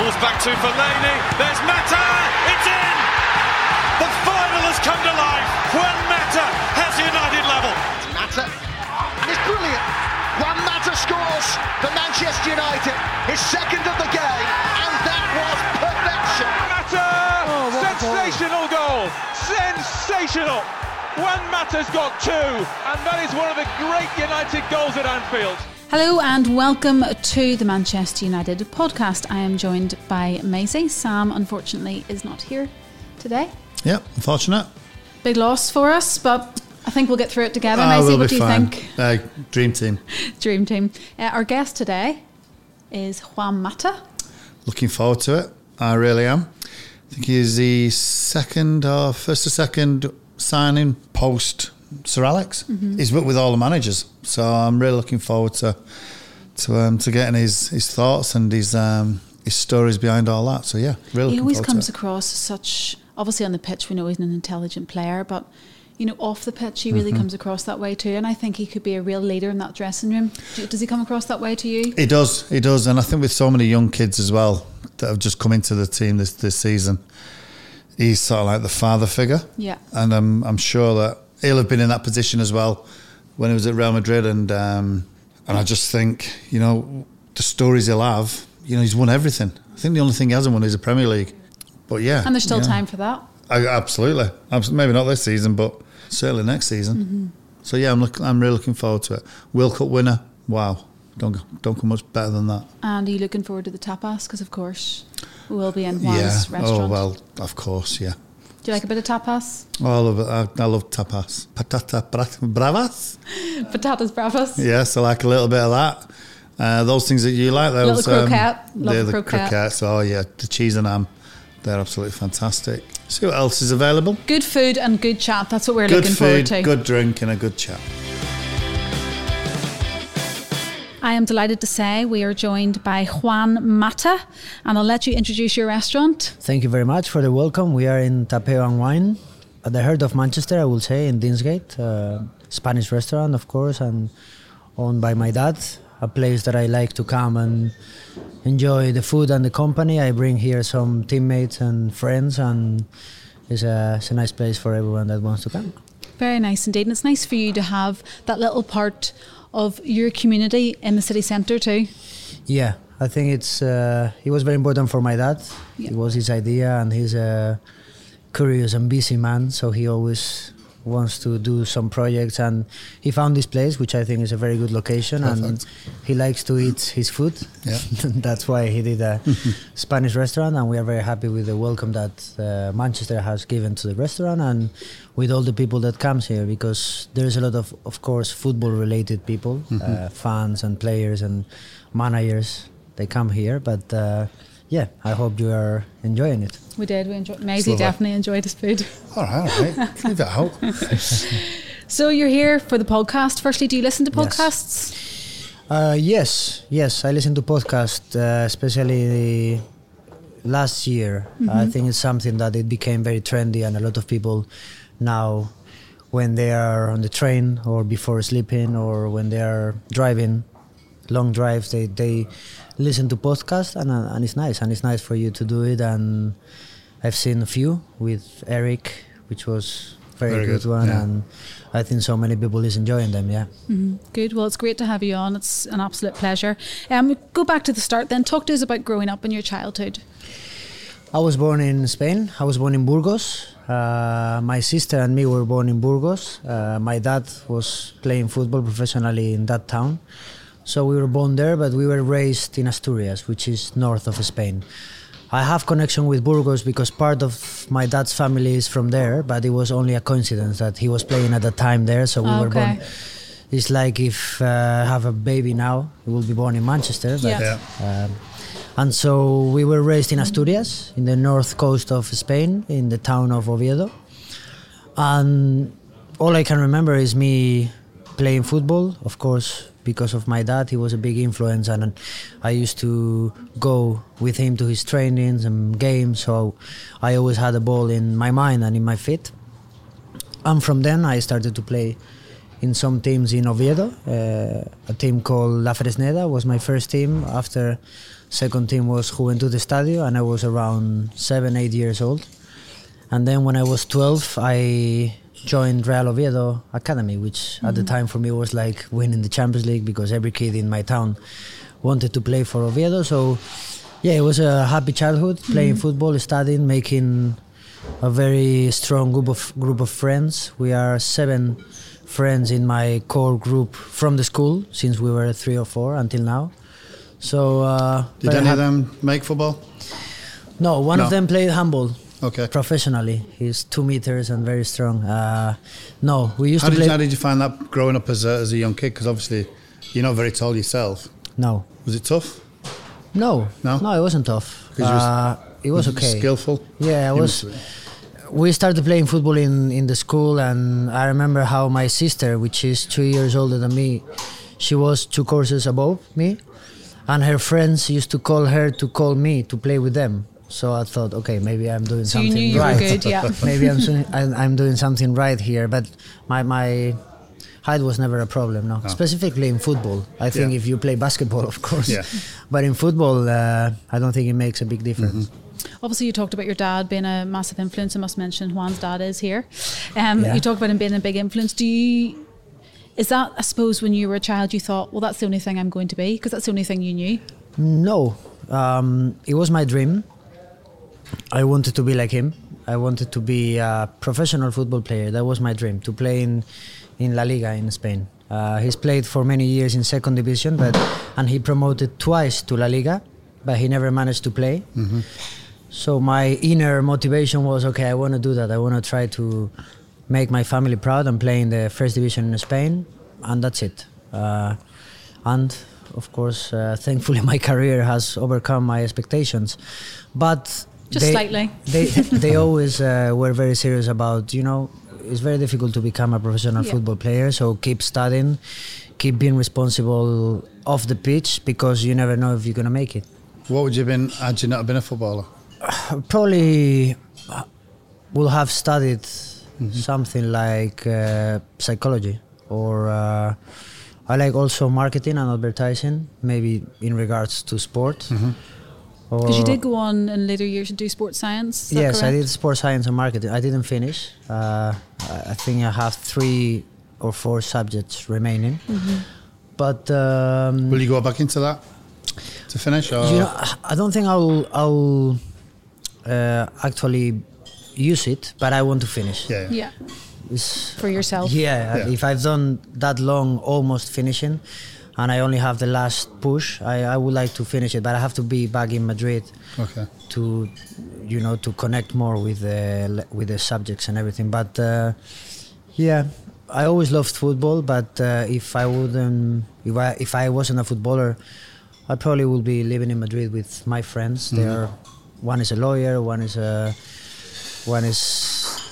Pulls back to Fellaini. There's Mata. It's in. The final has come to life. Juan Mata has United level. Mata. And it's brilliant. Juan Mata scores for Manchester United. His second of the game. And that was perfection. Mata. Sensational goal. Sensational. Juan Mata's got two. And that is one of the great United goals at Anfield. Hello and welcome to the Manchester United podcast. I am joined by Maysie. Sam, unfortunately, is not here today. Yep, unfortunate. Big loss for us, but I think we'll get through it together. Oh, Maysie, we'll what do you think? Uh, dream team. Dream team. Uh, our guest today is Juan Mata. Looking forward to it. I really am. I think he's the second or first or second signing post Sir Alex. Mm-hmm. He's worked with all the managers, so I'm really looking forward to to um, to getting his his thoughts and his um, his stories behind all that. So yeah, really. He always comes across as such. Obviously, on the pitch, we know he's an intelligent player, but you know, off the pitch, he Mm-hmm. really comes across that way too. And I think he could be a real leader in that dressing room. Does he come across that way to you? He does, he does, and I think with so many young kids as well that have just come into the team this this season, he's sort of like the father figure. Yeah. and I'm I'm sure that he'll have been in that position as well when he was at Real Madrid, and um, and I just think you know the stories he'll have. You know, he's won everything. I think the only thing he hasn't won is the Premier League. But yeah, And there's still yeah. time for that. I, absolutely, maybe not this season, but certainly next season. Mm-hmm. So yeah, I'm look, I'm really looking forward to it. World Cup winner, wow! Don't don't come much better than that. And are you looking forward to the tapas? Because of course we will be in Juan's yeah. restaurant. Oh well, of course, yeah. Do you like a bit of tapas? Oh, I love it. I, I love tapas. Patata bra- bravas. Patatas bravas. Yes, I like a little bit of that. Uh, those things that you like, those Little croquette. Love they're the croquette. croquettes. Oh yeah, the cheese and ham. They're absolutely fantastic. See what else is available. Good food and good chat. That's what we're Good looking forward food, to. good drink, and a good chat. I am delighted to say we are joined by Juan Mata, and I'll let you introduce your restaurant. Thank you very much for the welcome. We are in Tapeo and Wine, at the heart of Manchester, I will say, in Deansgate, uh, Spanish restaurant, of course, and owned by my dad. A place that I like to come and enjoy the food and the company. I bring here some teammates and friends, and it's a, it's a nice place for everyone that wants to come. Very nice indeed, and it's nice for you to have that little part of your community in the city centre too. Yeah, I think it's uh, it was very important for my dad. Yeah. It was his idea, and he's a curious and busy man, so he always wants to do some projects. And he found this place, which I think is a very good location, and he likes to eat his food. Yeah. That's why he did a Spanish restaurant, and we are very happy with the welcome that uh, Manchester has given to the restaurant and with all the people that comes here because there's a lot of, of course, football-related people, uh, fans and players and managers. They come here, but uh, yeah, I hope you are enjoying it. We did. We enjoyed. Maysie definitely enjoyed his food. All right, all right. Leave it out. So you're here for the podcast. Firstly, do you listen to Yes. podcasts? Uh, yes, yes, I listen to podcasts, uh, especially last year. I think it's something that it became very trendy, and a lot of people now, when they are on the train or before sleeping or when they are driving long drives, they, they listen to podcasts, and, uh, and it's nice, and it's nice for you to do it. And I've seen a few with Eric, which was very, Very good, good, one, yeah. and I think so many people is enjoying them. Yeah. Good. Well, it's great to have you on. It's an absolute pleasure. Um, go back to the start then. Talk to us about growing up in your childhood. I was born in Spain. I was born in Burgos. Uh, my sister and me were born in Burgos. Uh, my dad was playing football professionally in that town. So we were born there, but we were raised in Asturias, which is north of Spain. I have connection with Burgos because part of my dad's family is from there, but it was only a coincidence that he was playing at the time there. So we were born. It's like if uh, I have a baby now, he will be born in Manchester. But Yeah. Yeah. um, and so we were raised in Asturias, in the north coast of Spain, in the town of Oviedo. And all I can remember is me playing football, of course, because of my dad. He was a big influence, and I used to go with him to his trainings and games. So I always had a ball in my mind and in my feet. And from then, I started to play in some teams in Oviedo. Uh, a team called La Fresneda was my first team. After second team was Juventud Estadio, and I was around seven, eight years old. And then when I was 12, I joined Real Oviedo Academy, which mm-hmm. at the time for me was like winning the Champions League because every kid in my town wanted to play for Oviedo. So yeah, it was a happy childhood playing mm-hmm. football, studying, making a very strong group of group of friends. We are seven friends in my core group from the school since we were three or four until now. So uh, did any of them make football? No, one no. of them played handball. Okay. Professionally, he's two meters and very strong. Uh, no, we used how to did, play. How did you find that growing up as a, as a young kid? Because obviously, you're not very tall yourself. No. Was it tough? No. No. No, it wasn't tough. Uh, it was okay. Skillful. Yeah, I was we started playing football in, in the school and i remember how my sister which is two years older than me she was two courses above me and her friends used to call her to call me to play with them so i thought okay maybe i'm doing so something you knew right you were good yeah maybe I'm, I'm doing something right here but my my height was never a problem no, specifically in football i think yeah. if you play basketball of course yeah. but in football uh, i don't think it makes a big difference mm-hmm. Obviously, you talked about your dad being a massive influence. I must mention Juan's dad is here. Um, yeah. You talked about him being a big influence. Do you? Is that I suppose when you were a child you thought, well, that's the only thing I'm going to be because that's the only thing you knew? No, um, it was my dream. I wanted to be like him. I wanted to be a professional football player. That was my dream to play in in La Liga in Spain. Uh, he's played for many years in second division, but and he promoted twice to La Liga, but he never managed to play. Mm-hmm. So my inner motivation was okay. I want to do that. I want to try to make my family proud and play in the first division in Spain, and that's it. Uh, and of course, uh, thankfully, my career has overcome my expectations. But just they, slightly, they they always uh, were very serious about you know it's very difficult to become a professional yeah. football player. So keep studying, keep being responsible off the pitch because you never know if you're gonna make it. What would you have been had you not been a footballer? probably will have studied mm-hmm. something like uh, psychology or uh, I like also marketing and advertising, maybe in regards to sport. Mm-hmm. Because you did go on in later years to do sports science. Yes, correct? I did sports science and marketing. I didn't finish. Uh, I think I have three or four subjects remaining. Mm-hmm. But um, will you go back into that to finish? Or? You know, I don't think I'll. I'll uh, actually use it, but I want to finish. Yeah. Yeah. For yourself. Yeah, yeah, If I've done that long, almost finishing, and I only have the last push, I, I would like to finish it, but I have to be back in Madrid. Okay. To, you know, to connect more with the with the subjects and everything. But uh, yeah, I always loved football. But uh, if I wouldn't, if I if I wasn't a footballer, I probably would be living in Madrid with my friends. Mm-hmm. They are one is a lawyer, one is a one is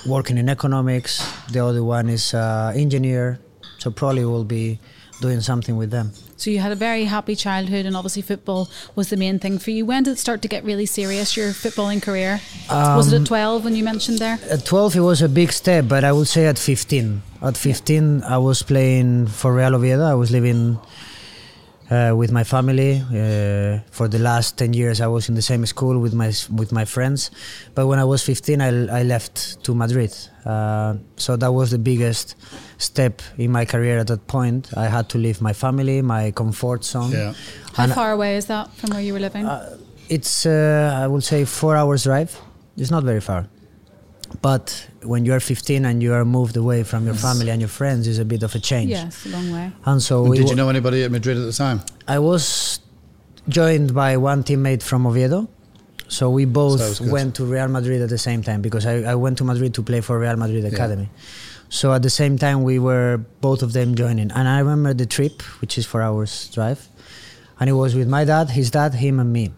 working in economics, the other one is an engineer. So probably we'll be doing something with them. So you had a very happy childhood, and obviously football was the main thing for you. When did it start to get really serious? Your footballing career um, was it at um, twelve when you mentioned there? At twelve, it was a big step, but I would say at fifteen. At fifteen, I was playing for Real Oviedo. I was living uh, with my family. Uh, for the last 10 years, I was in the same school with my with my friends. But when I was 15, I, I left to Madrid. Uh, so that was the biggest step in my career at that point. I had to leave my family, my comfort zone. Yeah. How and far away is that from where you were living? Uh, it's, uh, I would say, four hours drive. It's not very far. But when you are 15 and you are moved away from your yes. family and your friends, is a bit of a change. Yes, a long way. And so, and did you know anybody at Madrid at the time? I was joined by one teammate from Oviedo. So we both so went to Real Madrid at the same time because I, I, went to Madrid to play for Real Madrid Academy. Yeah. So at the same time, we were both of them joining. And I remember the trip, which is four hours drive, and it was with my dad, his dad, him, and me.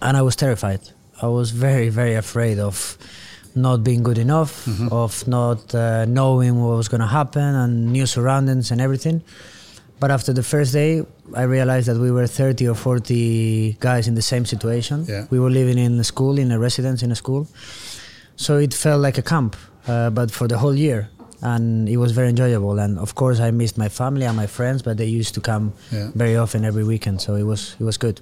And I was terrified. I was very, very afraid of not being good enough, mm-hmm. of not uh, knowing what was going to happen and new surroundings and everything. But after the first day, I realized that we were 30 or 40 guys in the same situation. Yeah. We were living in a school, in a residence in a school. So it felt like a camp, uh, but for the whole year. and it was very enjoyable. And of course, I missed my family and my friends, but they used to come Yeah. very often every weekend, so it was it was good.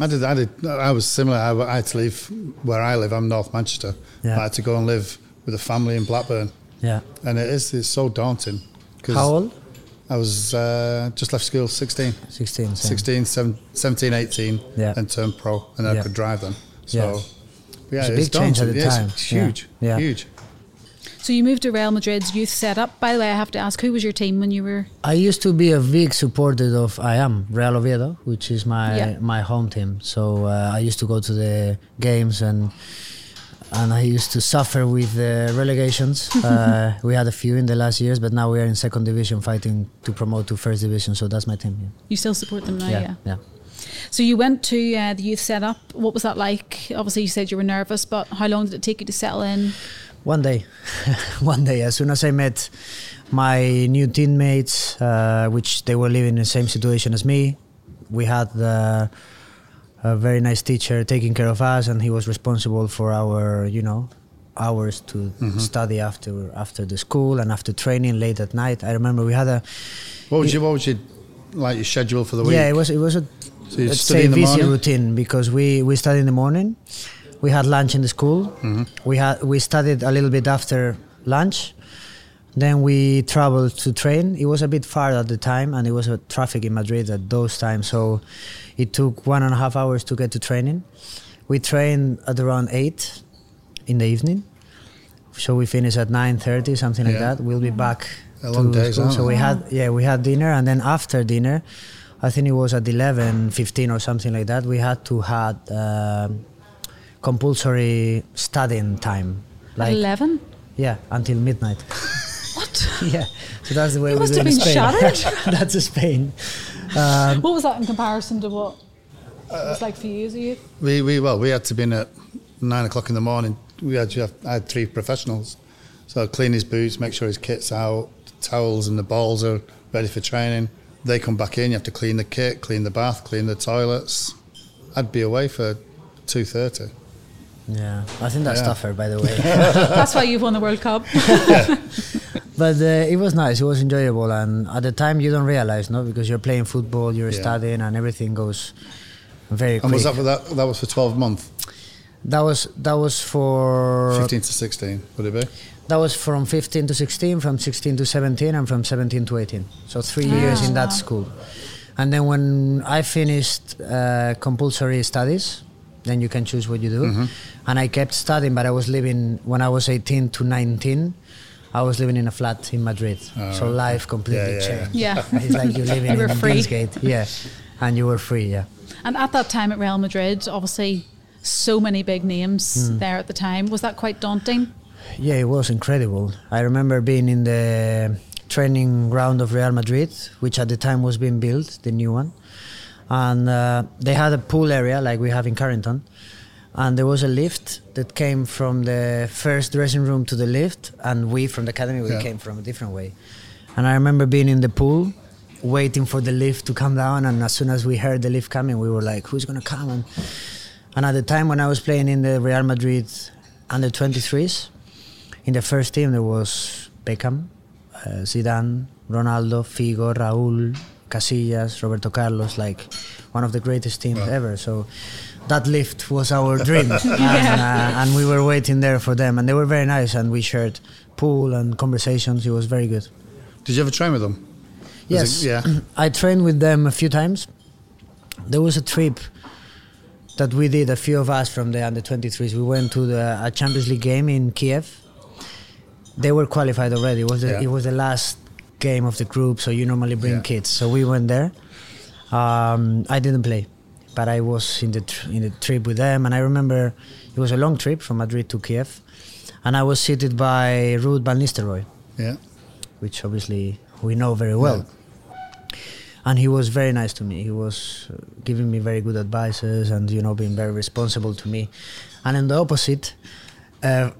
I did. I did. I was similar. I, I had to leave where I live. I'm North Manchester. Yeah. I had to go and live with a family in Blackburn, Yeah. and it is. It's so daunting. 'cause How old? I was uh, just left school, 16, 16. 16 seven- 17, 18, Yeah. and turned pro, and I Yeah. could drive then. So, Yeah. yeah, It's a it's big change at daunting. the time. It's huge, Yeah. huge. So you moved to Real Madrid's youth setup. By the way, I have to ask, who was your team when you were? I used to be a big supporter of I am Real Oviedo, which is my Yeah. my home team. So uh, I used to go to the games and and I used to suffer with the relegations. uh, we had a few in the last years, but now we are in second division, fighting to promote to first division. So that's my team. You still support them now, yeah. yeah. yeah. So you went to uh, the youth setup. What was that like? Obviously, you said you were nervous, but how long did it take you to settle in? One day, one day, as soon as I met my new teammates, uh, which they were living in the same situation as me, we had uh, a very nice teacher taking care of us, and he was responsible for our, you know, hours to study after after the school and after training late at night. I remember we had a What was your What was your like your schedule for the week? yeah, it was it was a So you let's study say in the busy morning? routine because we we studied in the morning, we had lunch in the school, Mm-hmm. we had we studied a little bit after lunch, then we traveled to train. It was a bit far at the time, and it was a traffic in Madrid at those times, so it took one and a half hours to get to training. We trained at around eight in the evening. So we finish at nine thirty, something like that. We'll be back A long school. So we had yeah, we had dinner, and then after dinner, I think it was at 11, 15 or something like that. We had to had um, compulsory studying time, like 11? yeah, until midnight. What? yeah, so that's the way You we must do have it in been Spain. shattered. that's Spain. Um, What was that in comparison to what it was like for you as a youth? We, we well, we had to be in at nine o'clock in the morning. We had, to have, I had three professionals, so I'd clean his boots, make sure his kit's out, towels and the balls are ready for training. They come back in. You have to clean the kit, clean the bath, clean the toilets. I'd be away for two thirty. Yeah, I think that's Yeah. tougher, by the way. That's why you've won the World Cup. But uh, it was nice. It was enjoyable, and at the time you don't realize, no, because you're playing football, you're Yeah. studying, and everything goes very quick. And was that for that? That was for twelve months, That was that was for fifteen to sixteen. Would it be? that was from 15 to 16, from 16 to 17, and from 17 to 18. So three years in that school. And then when I finished uh, compulsory studies, then you can choose what you do. And I kept studying, but I was living when I was 18 to 19. I was living in a flat in Madrid, so life completely Yeah, yeah, yeah. changed. Yeah. it's like you're living You were in free. Kingsgate, yeah, and you were free, yeah. and at that time at Real Madrid, obviously, so many big names Hmm. there at the time. Was that quite daunting? Yeah, it was incredible. I remember being in the training ground of Real Madrid, which at the time was being built, the new one. And uh, they had a pool area like we have in Carrington. And there was a lift that came from the first dressing room to the lift, and we from the academy we Yeah. came from a different way. And I remember being in the pool, waiting for the lift to come down. And as soon as we heard the lift coming, we were like, "Who's gonna come?" And, and at the time when I was playing in the Real Madrid under 23s, in the first team there was Beckham, uh, Zidane, Ronaldo, Figo, Raúl, Casillas, Roberto Carlos, like one of the greatest teams ever. So that lift was our dream, and, uh, and we were waiting there for them, and they were very nice, and we shared pool and conversations. It was very good. Did you ever train with them? Yes, it- yeah. I trained with them a few times. There was a trip that we did, a few of us from the under 23s. We went to the a Champions League game in Kiev. They were qualified already. It was the, Yeah. it was the last game of the group, so you normally bring Yeah. kids. So we went there. Um, I didn't play, but I was in the tr- in the trip with them, and I remember it was a long trip from Madrid to Kiev, and I was seated by Ruud van Nistelrooy Yeah. which obviously we know very well. And he was very nice to me. He was uh, giving me very good advices and you know being very responsible to me. And in the opposite, uh,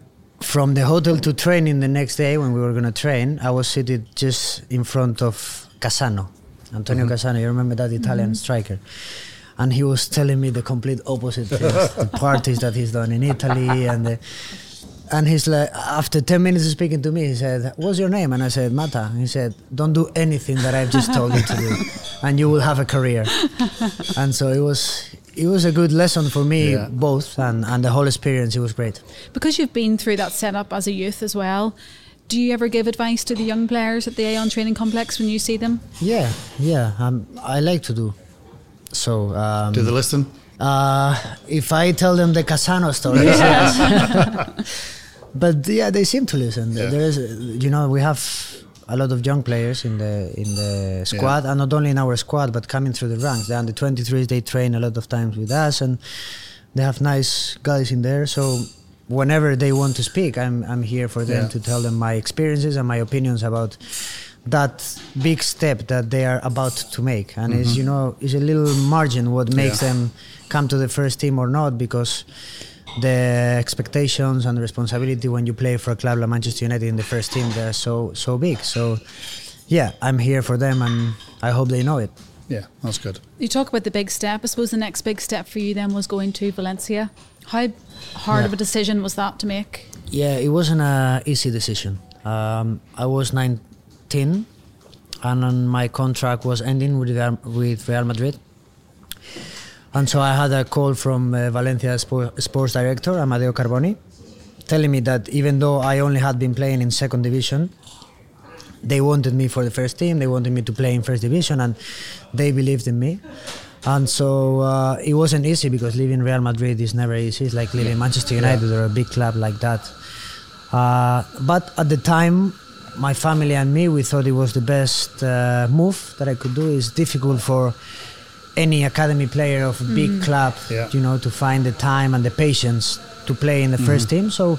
from the hotel to training the next day when we were going to train, I was seated just in front of Cassano, Antonio mm-hmm. Cassano. You remember that Italian mm-hmm. striker? And he was telling me the complete opposite things, the parties that he's done in Italy and the, and he's like, after 10 minutes of speaking to me, he said, What's your name? And I said, Mata. He said, Don't do anything that I've just told you to do, and you will have a career. and so it was. It was a good lesson for me, Yeah. both, and, and the whole experience. It was great. Because you've been through that setup as a youth as well, do you ever give advice to the young players at the Aon Training Complex when you see them? Yeah, yeah. Um, I like to do. So um, Do they listen? Uh, if I tell them the Cassano stories, yes. but yeah, they seem to listen. Yeah. There is, you know, we have a lot of young players in the in the squad, and not only in our squad, but coming through the ranks. The under 23s, they train a lot of times with us, and they have nice guys in there. So whenever they want to speak, I'm I'm here for them Yeah. to tell them my experiences and my opinions about that big step that they are about to make and it's you know it's a little margin what makes Mm-hmm. Yeah. them come to the first team or not because the expectations and the responsibility when you play for a club like Manchester United in the first team they're so so big so yeah I'm here for them and I hope they know it Yeah, that's good. You talk about the big step. I suppose the next big step for you then was going to Valencia. How hard Yeah. of a decision was that to make? Yeah, it wasn't an easy decision. Um, I was 19, and my contract was ending with Real, with Real Madrid. And so I had a call from uh, Valencia Spo- sports director Amadeo Carboni, telling me that even though I only had been playing in second division, they wanted me for the first team. They wanted me to play in first division, and they believed in me. And so uh, it wasn't easy because leaving Real Madrid is never easy. It's like leaving Manchester United or a big club like that. Uh, but at the time, my family and me, we thought it was the best uh, move that I could do. It's difficult for any academy player of a big club, Yeah. you know, to find the time and the patience to play in the first team. So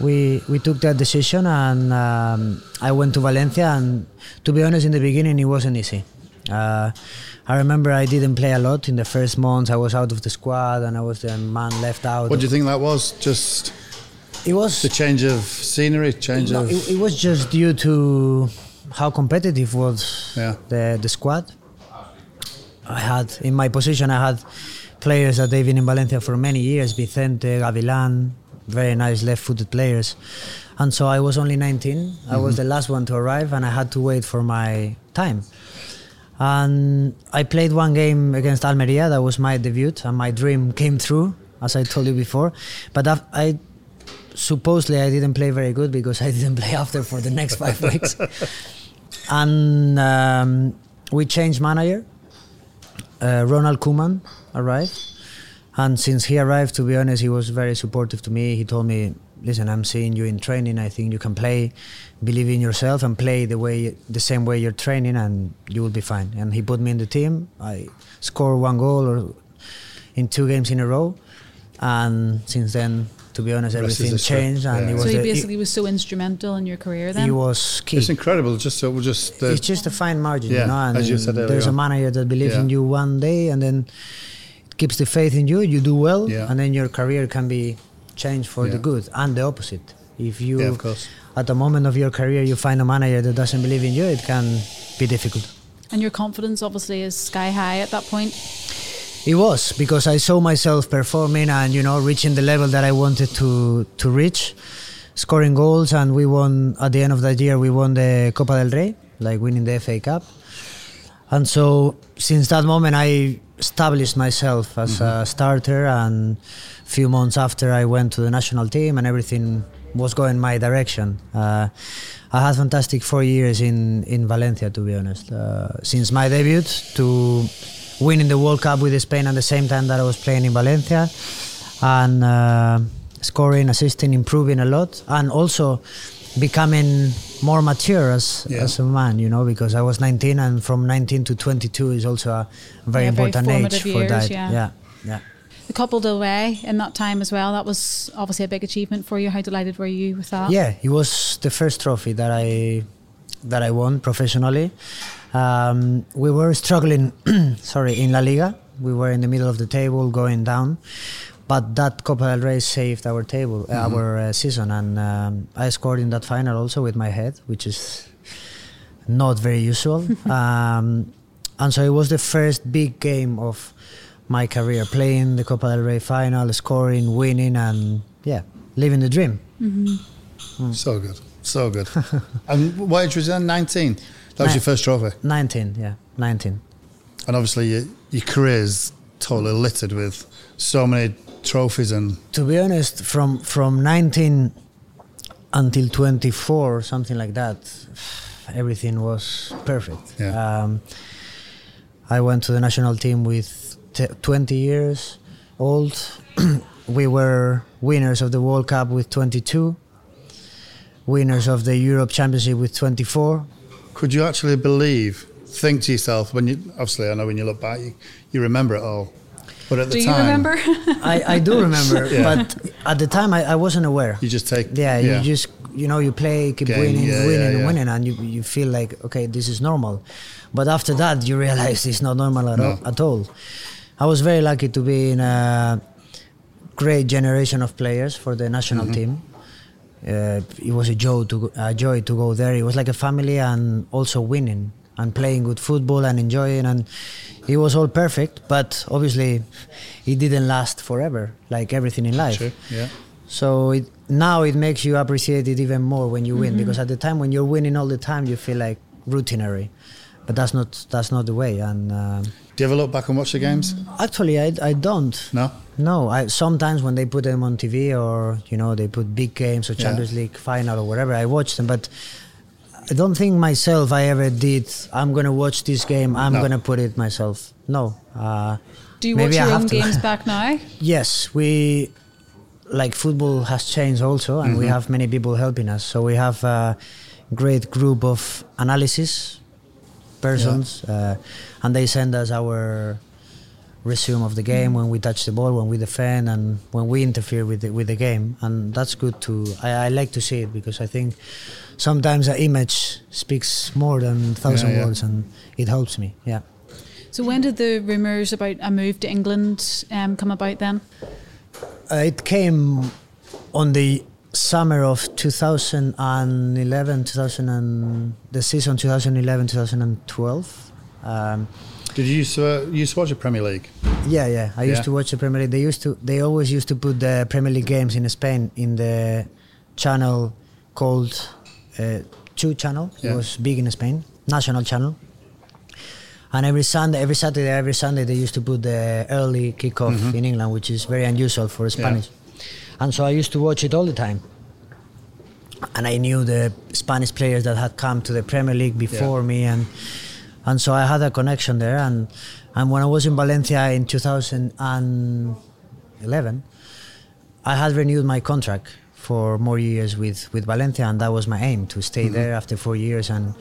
we we took that decision, and um, I went to Valencia. And to be honest, in the beginning, it wasn't easy. Uh, I remember I didn't play a lot in the first months. I was out of the squad, and I was the man left out. What do you think that was? Just It was the change of scenery, change no, of. it, it was just due to how competitive was Yeah. the the squad. I had in my position, I had players that they've been in Valencia for many years: Vicente, Gavilan, very nice left-footed players. And so I was only 19. I was the last one to arrive, and I had to wait for my time. And I played one game against Almeria. That was my debut, and my dream came true, as I told you before. But I, I supposedly I didn't play very good because I didn't play after for the next five weeks. And um, we changed manager. Uh, Ronald Koeman arrived, and since he arrived, to be honest, he was very supportive to me. He told me, "Listen, I'm seeing you in training. I think you can play. Believe in yourself and play the way, the same way you're training, and you will be fine." And he put me in the team. I scored one goal or in two games in a row, and since then, to be honest, everything history. changed, and Yeah. he was So he the- he- basically was so instrumental in your career then? he was key. It's incredible. Just so we're just. The, it's just a fine margin, Yeah, you know. And as you said earlier there's a manager that believes in you one day, and then it keeps the faith in you. You do well, Yeah. and then your career can be changed for the good, and the opposite. If you, Yeah, of course. at the moment of your career, you find a manager that doesn't believe in you, it can be difficult. And your confidence obviously is sky high at that point. It was because I saw myself performing and you know reaching the level that I wanted to to reach, scoring goals, and we won at the end of that year. We won the Copa del Rey, like winning the FA Cup. And so since that moment, I established myself as a starter. And a few months after, I went to the national team, and everything was going my direction. Uh, I had fantastic four years in in Valencia, to be honest. Uh, since my debut to winning the World Cup with Spain at the same time that I was playing in Valencia, and uh, scoring, assisting, improving a lot, and also becoming more mature as Yeah. as a man. You know, because I was 19, and from 19 to 22 is also a very Yeah, very important age formative for years, that. yeah. yeah, yeah. The Copa del Rey in that time as well, that was obviously a big achievement for you. How delighted were you with that? Yeah, it was the first trophy that I that I won professionally. Um, we were struggling, sorry, in La Liga. We were in the middle of the table, going down. But that Copa del Rey saved our table, uh, our uh, season, and um, I scored in that final also with my head, which is not very usual. um, and so it was the first big game of my career, playing the Copa del Rey final, scoring, winning, and yeah, living the dream. So good, so good. and what age was that? Nineteen. That was your first trophy, 19, yeah, 19. and obviously your, your career is totally littered with so many trophies and To be honest, from from 19 until 24, something like that, everything was perfect. Yeah. Um, I went to the national team with t- 20 years old. we were winners of the World Cup with 22, winners of the Europe Championship with 24. Could you actually believe, think to yourself, when you, obviously I know when you look back, you, you remember it all. But at the time. Do you remember? I, I do remember, Yeah. but at the time I, I wasn't aware. you just take, Yeah, you just you know you play, keep Game, winning, yeah, winning, yeah, and yeah. winning, and you you feel like okay, this is normal. But after that, you realize it's not normal at, No. all, at all. I was very lucky to be in a great generation of players for the national Mm-hmm. team. Uh, it was a joy to go- a joy to go there. It was like a family, and also winning and playing good football and enjoying, and it was all perfect. But obviously, it didn't last forever, like everything in life. True, yeah. So it, now it makes you appreciate it even more when you win because at the time when you're winning all the time you feel like routinary, but that's not that's not the way. And um Do you ever look back and watch the games? actually, I, I don't. No. No, I sometimes when they put them on TV or you know they put big games or Yeah. Champions League final or whatever, I watch them. But I don't think myself I ever did. I'm gonna watch this game. I'm No. gonna put it myself. No. Uh, Do you Maybe watch I your have own games back now? Yes, we like football has changed also, and we Mm-hmm. have many people helping us. So we have a great group of analysis persons, uh, and they send us our resume of the game when we touch the ball, when we defend, and when we interfere with the, with the game, and that's good to. I, I like to see it because I think sometimes an image speaks more than thousand Yeah, yeah. words, and it helps me. Yeah. So when did the rumours about a move to England um, come about then? Uh, it came on the summer of 2011, 2000 and the season 2011, 2012. Um, Did you used to, uh, you used to watch the Premier League? yeah, yeah. I used Yeah. to watch the Premier League. They used to. They always used to put the Premier League games in Spain in the channel called uh, Two Channel. Yeah. It was big in Spain, national channel. And every Sunday, every Saturday, every Sunday, they used to put the early kickoff Mm-hmm. in England, which is very unusual for Spanish. And so I used to watch it all the time. And I knew the Spanish players that had come to the Premier League before me, and and so I had a connection there. And and when I was in Valencia in 2011, I had renewed my contract for more years with with Valencia, and that was my aim to stay there after four years and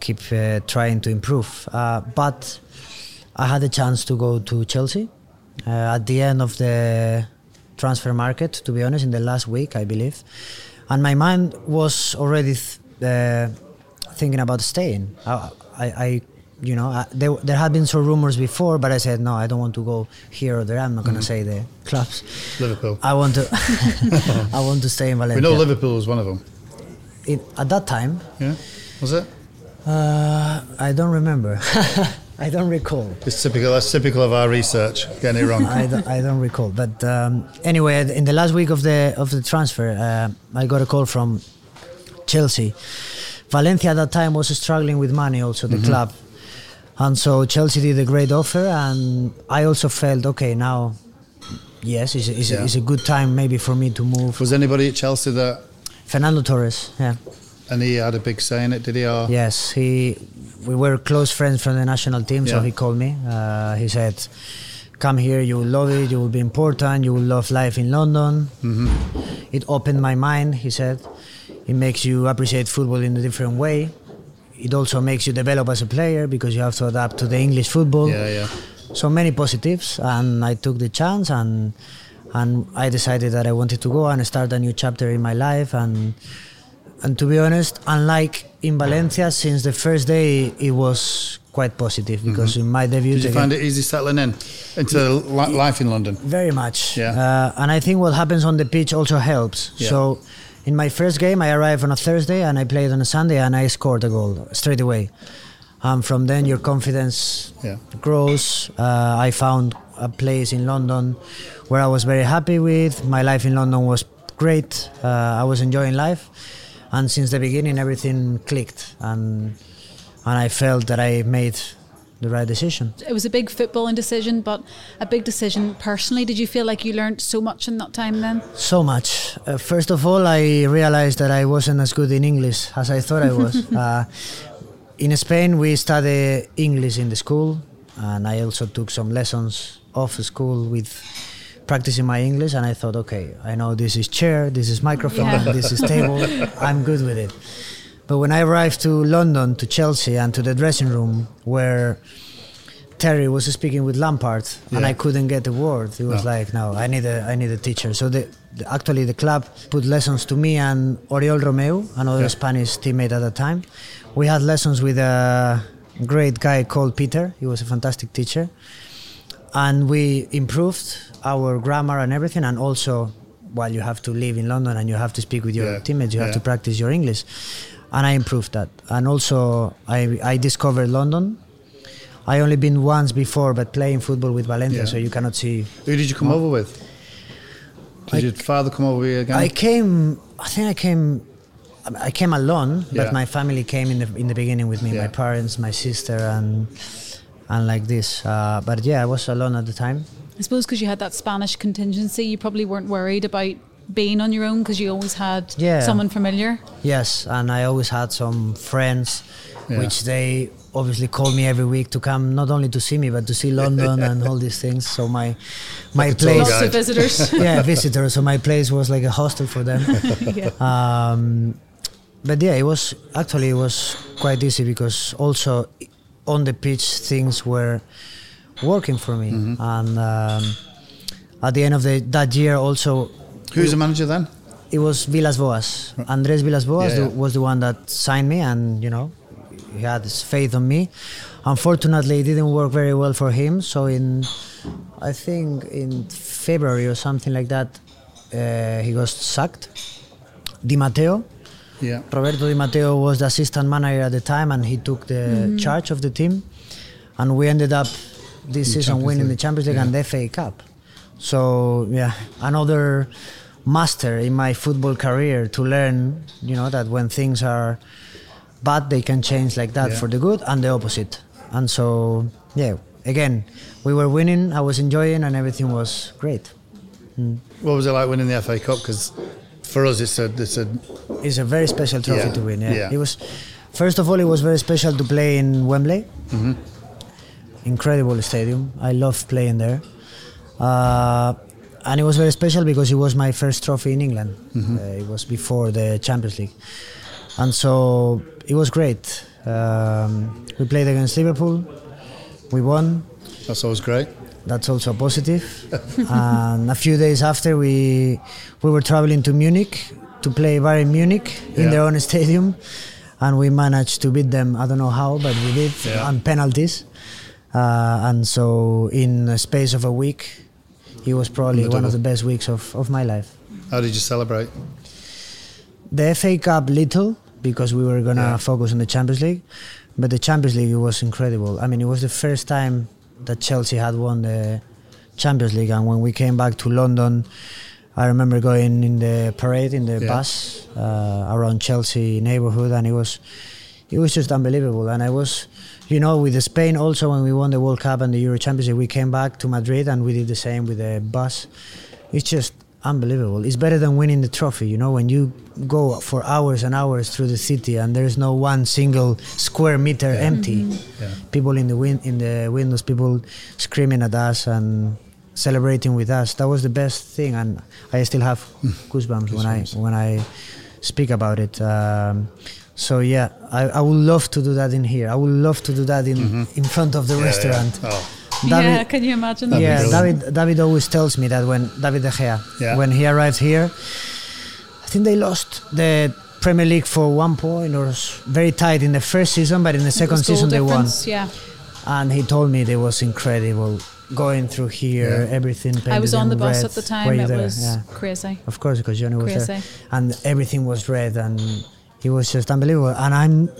keep uh, trying to improve. Uh, but I had a chance to go to Chelsea uh, at the end of the transfer market. To be honest, in the last week, I believe, and my mind was already th- uh, thinking about staying. I, I, I you know, I, there, there had been some rumors before, but I said no, I don't want to go here or there. I'm not going to say the clubs. Liverpool. I want to, I want to stay in Valencia. We know Liverpool was one of them. It, at that time, Yeah, was it? uh, I don't remember. I don't recall. It's typical. That's typical of our research. Getting it wrong. I don't, I don't recall. But um, anyway, in the last week of the of the transfer, uh, I got a call from Chelsea. Valencia at that time was struggling with money, also the club, and so Chelsea did a great offer, and I also felt okay now. Yes, it's, a- it's, Yeah. it's a good time maybe for me to move. Was anybody at Chelsea that? Fernando Torres, yeah. And he had a big say in it, did he? Or Yes, he. We were close friends from the national team, so he called me. Uh, he said, "Come here, you will love it. You will be important. You will love life in London." Mm-hmm. It opened my mind. He said, "It makes you appreciate football in a different way. It also makes you develop as a player because you have to adapt to the English football." yeah, yeah. So many positives, and I took the chance, and and I decided that I wanted to go and start a new chapter in my life, and and to be honest, unlike in Valencia, since the first day it was quite positive because in my debut, Mm-hmm. Did you find it easy settling in into li- life in London? very much. Yeah. Uh, and I think what happens on the pitch also helps. Yeah. So in my first game, I arrived on a Thursday and I played on a Sunday and I scored a goal straight away. And from then, your confidence Yeah. grows. Uh, I found a place in London where I was very happy with. My life in London was great. Uh, I was enjoying life, and since the beginning, everything clicked, and and I felt that I made the right decision. It was a big footballing decision, but a big decision personally. Did you feel like you learned so much in that time then? So much. Uh, first of all, I realized that I wasn't as good in English as I thought I was. uh, in Spain, we study English in the school, and I also took some lessons off school with practicing my English. And I thought, okay, I know this is chair, this is microphone, Yeah. this is table. I'm good with it. But when I arrived to London, to Chelsea, and to the dressing room where Terry was speaking with Lampard, and I couldn't get a word. It was No. like, no, I need a, I need a teacher. So the, the- actually, the club put lessons to me and Oriol Romeu, another Yeah. Spanish teammate at the time. We had lessons with a great guy called Peter. He was a fantastic teacher, and we improved our grammar and everything. And also, while you have to live in London and you have to speak with your Yeah. teammates, you have to practice your English. And I improved that. And also, I, I discovered London. I only been once before, but playing football with Valencia, Yeah. so you cannot see. Who did you come over with? Did I- your father come over here again? I came. I think I came. I came alone, Yeah. but my family came in the in the beginning with me. Yeah. My parents, my sister, and and like this. Uh, but yeah, I was alone at the time. I suppose because you had that Spanish contingency, you probably weren't worried about being on your own because you always had Yeah. someone familiar. Yes, and I always had some friends, Yeah. which they obviously called me every week to come not only to see me but to see London and all these things. So my my a place, Lots of visitors. yeah, visitors. So my place was like a hostel for them. yeah. um, but yeah, it was actually it was quite easy because also on the pitch things were working for me, Mm-hmm. and um, at the end of the that year also Who's the manager then? it was Villas-Boas. Andres Villas-Boas Yeah, yeah. was the one that signed me, and you know, he had his faith on me. Unfortunately, it didn't work very well for him. So in, I think in February or something like that, uh, he got sacked. Di Matteo, Yeah. Roberto Di Matteo was the assistant manager at the time, and he took the charge of the team, and we ended up this season Champions winning the Champions League and the FA Cup. So yeah, another master in my football career to learn, you know, that when things are bad, they can change like that Yeah. for the good and the opposite. And so yeah, again, we were winning, I was enjoying, and everything was great. What was it like winning the FA Cup? Because for us, it's a it's a It's a very special trophy Yeah, to win. Yeah. yeah. it was. First of all, it was very special to play in Wembley. Mm-hmm. Incredible stadium. I love playing there. Uh, and it was very special because it was my first trophy in England. Mm-hmm. Uh, it was before the Champions League, and so it was great. Um, we played against Liverpool. We won. that's always great. That's also positive. and a few days after, we we were traveling to Munich to play Bayern Munich in their own stadium, and we managed to beat them. I don't know how, but we did Yeah. on penalties. Uh, and so, in a space of a week, it was probably one of the best weeks of, of my life. How did you celebrate? The FA Cup little because we were gonna Yeah. focus on the Champions League, but the Champions League it was incredible. I mean, it was the first time that Chelsea had won the Champions League, and when we came back to London, I remember going in the parade in the Yeah. bus uh, around Chelsea neighborhood, and it was it was just unbelievable. And I was, you know, with Spain also when we won the World Cup and the Euro Championship, we came back to Madrid and we did the same with the bus. It's just unbelievable. It's better than winning the trophy, you know, when you go for hours and hours through the city and there's no one single square meter empty. Yeah. People in the win- in the windows, people screaming at us and celebrating with us. That was the best thing, and I still have goosebumps, when I when I speak about it. Um, so yeah, I, I would love to do that in here. I would love to do that in in front of the Mm-hmm. Yeah, yeah. restaurant. Oh, yeah, can you imagine? That'd Yeah. David. David always tells me that when David De Gea, Yeah. when he arrived here, I think they lost the Premier League for one point or very tight in the first season, but in the second was season they won. Yeah, And he told me it was incredible going through here, Yeah. everything. I was on the bus red. at the time. It there? was Yeah. crazy. Of course, because Johnny was there, and everything was red, and it was just unbelievable. And I'm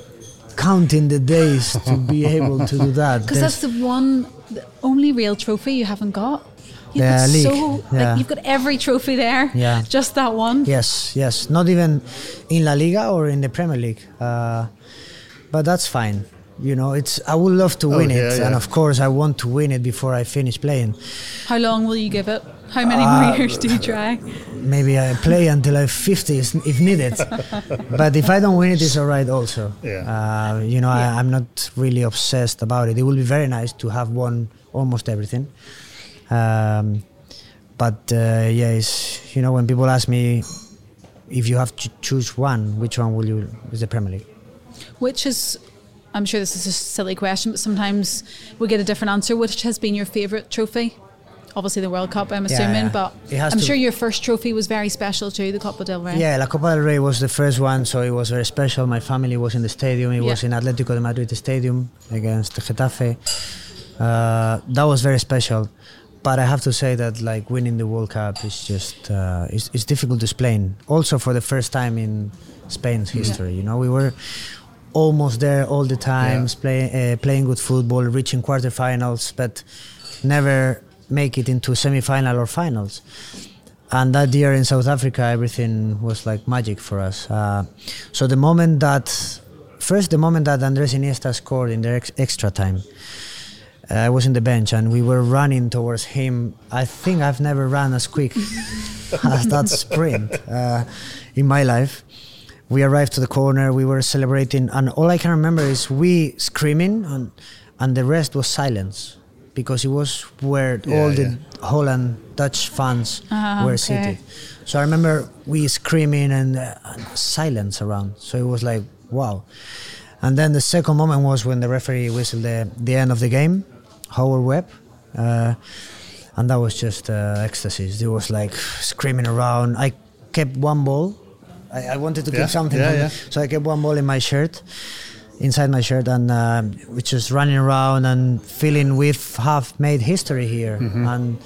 counting the days to be able to do that. Because that's the one, the only real trophy you haven't got. You've the got league. so yeah. like you've got every trophy there. Yeah. Just that one. Yes, yes. Not even in La Liga or in the Premier League. Uh, but that's fine. You know, it's. I would love to Oh, win yeah, it, yeah. and of course, I want to win it before I finish playing. How long will you give it? How many Uh, more years do you try? Maybe I play until I'm 50 if needed. but if I don't win it, it's all right also. Yeah. Uh, you know, I, I'm not really obsessed about it. It will be very nice to have won almost everything. Um, but uh, yeah, it's, you know, when people ask me if you have to choose one, which one will you? Is the Premier League. Which is, I'm sure this is a silly question, but sometimes we get a different answer. Which has been your favourite trophy? Obviously, the World Cup, I'm assuming, yeah. but I'm to- sure your first trophy was very special too, the Copa del Rey. Yeah, La Copa del Rey was the first one, so it was very special. My family was in the stadium. It was in Atletico de Madrid Stadium against Getafe. Uh, that was very special. But I have to say that like winning the World Cup is just uh, it's, it's difficult to explain. Also for the first time in Spain's history, you know, we were almost there all the times, playing uh, playing good football, reaching quarterfinals, but never make it into semi-final or finals and that year in South Africa, everything was like magic for us. Uh, so the moment that, first, the moment that Andres Iniesta scored in the ex- extra time, uh, I was in the bench and we were running towards him. I think I've never run as quick as that sprint uh, in my life. We arrived to the corner, we were celebrating, and all I can remember is we screaming, and, and the rest was silence because it was where all the yeah. Holland Dutch fans Ah, were okay. seated. So I remember we screaming and, uh, and silence around. So it was like wow. And then the second moment was when the referee whistled the, the end of the game, Howard Webb, uh, and that was just uh, ecstasy. It was like screaming around. I kept one ball. I, I wanted to Yeah, keep something, yeah, yeah. so I kept one ball in my shirt, inside my shirt, and uh, we just running around and feeling we've have made history here. Mm-hmm. And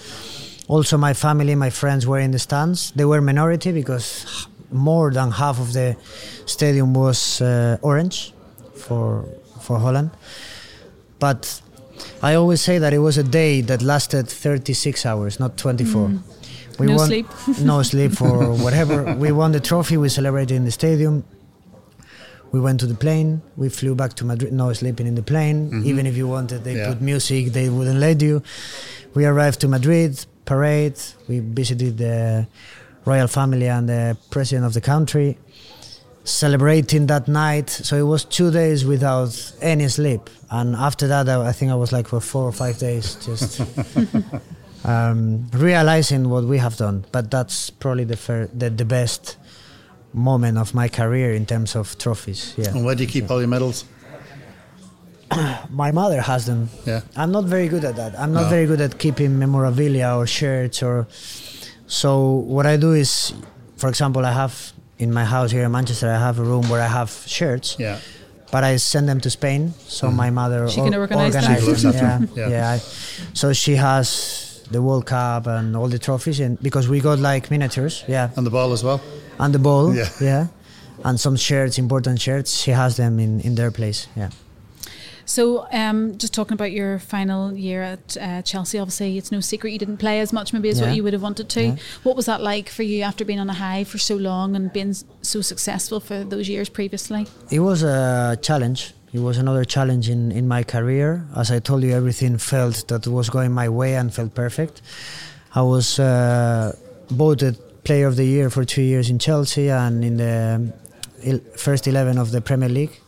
also my family, my friends were in the stands. They were minority because more than half of the stadium was uh, orange for for Holland. But I always say that it was a day that lasted 36 hours, not 24. We No won, sleep. no sleep for whatever. We won the trophy. We celebrated in the stadium. We went to the plane. We flew back to Madrid. No sleeping in the plane. Even if you wanted, they Yeah. put music. They wouldn't let you. We arrived to Madrid. Parade. We visited the royal family and the president of the country. Celebrating that night. So it was two days without any sleep. And after that, I I think I was like for four or five days just um, realizing what we have done. But that's probably the, fir- the the best moment of my career in terms of trophies. Yeah, And where do you keep all your medals? my mother has them. Yeah. I'm not very good at that. I'm not No. very good at keeping memorabilia or shirts or. So what I do is, for example, I have in my house here in Manchester, I have a room where I have shirts. Yeah. But I send them to Spain, so mm-hmm. my mother She can or- organise them. She them. Yeah, yeah. yeah. I, so she has the World Cup and all the trophies, and because we got like miniatures, yeah, And the ball as well? And the ball, Yeah. yeah, and some shirts, important shirts. She has them in in their place, yeah. So, um, just talking about your final year at uh, Chelsea, obviously it's no secret you didn't play as much maybe as what you would have wanted to. Yeah. What was that like for you after being on a high for so long and being so successful for those years previously? It was a challenge. It was another challenge in, in my career. As I told you, everything felt that was going my way and felt perfect. I was uh, voted Player of the Year for two years in Chelsea and in the first 11 of the Premier League,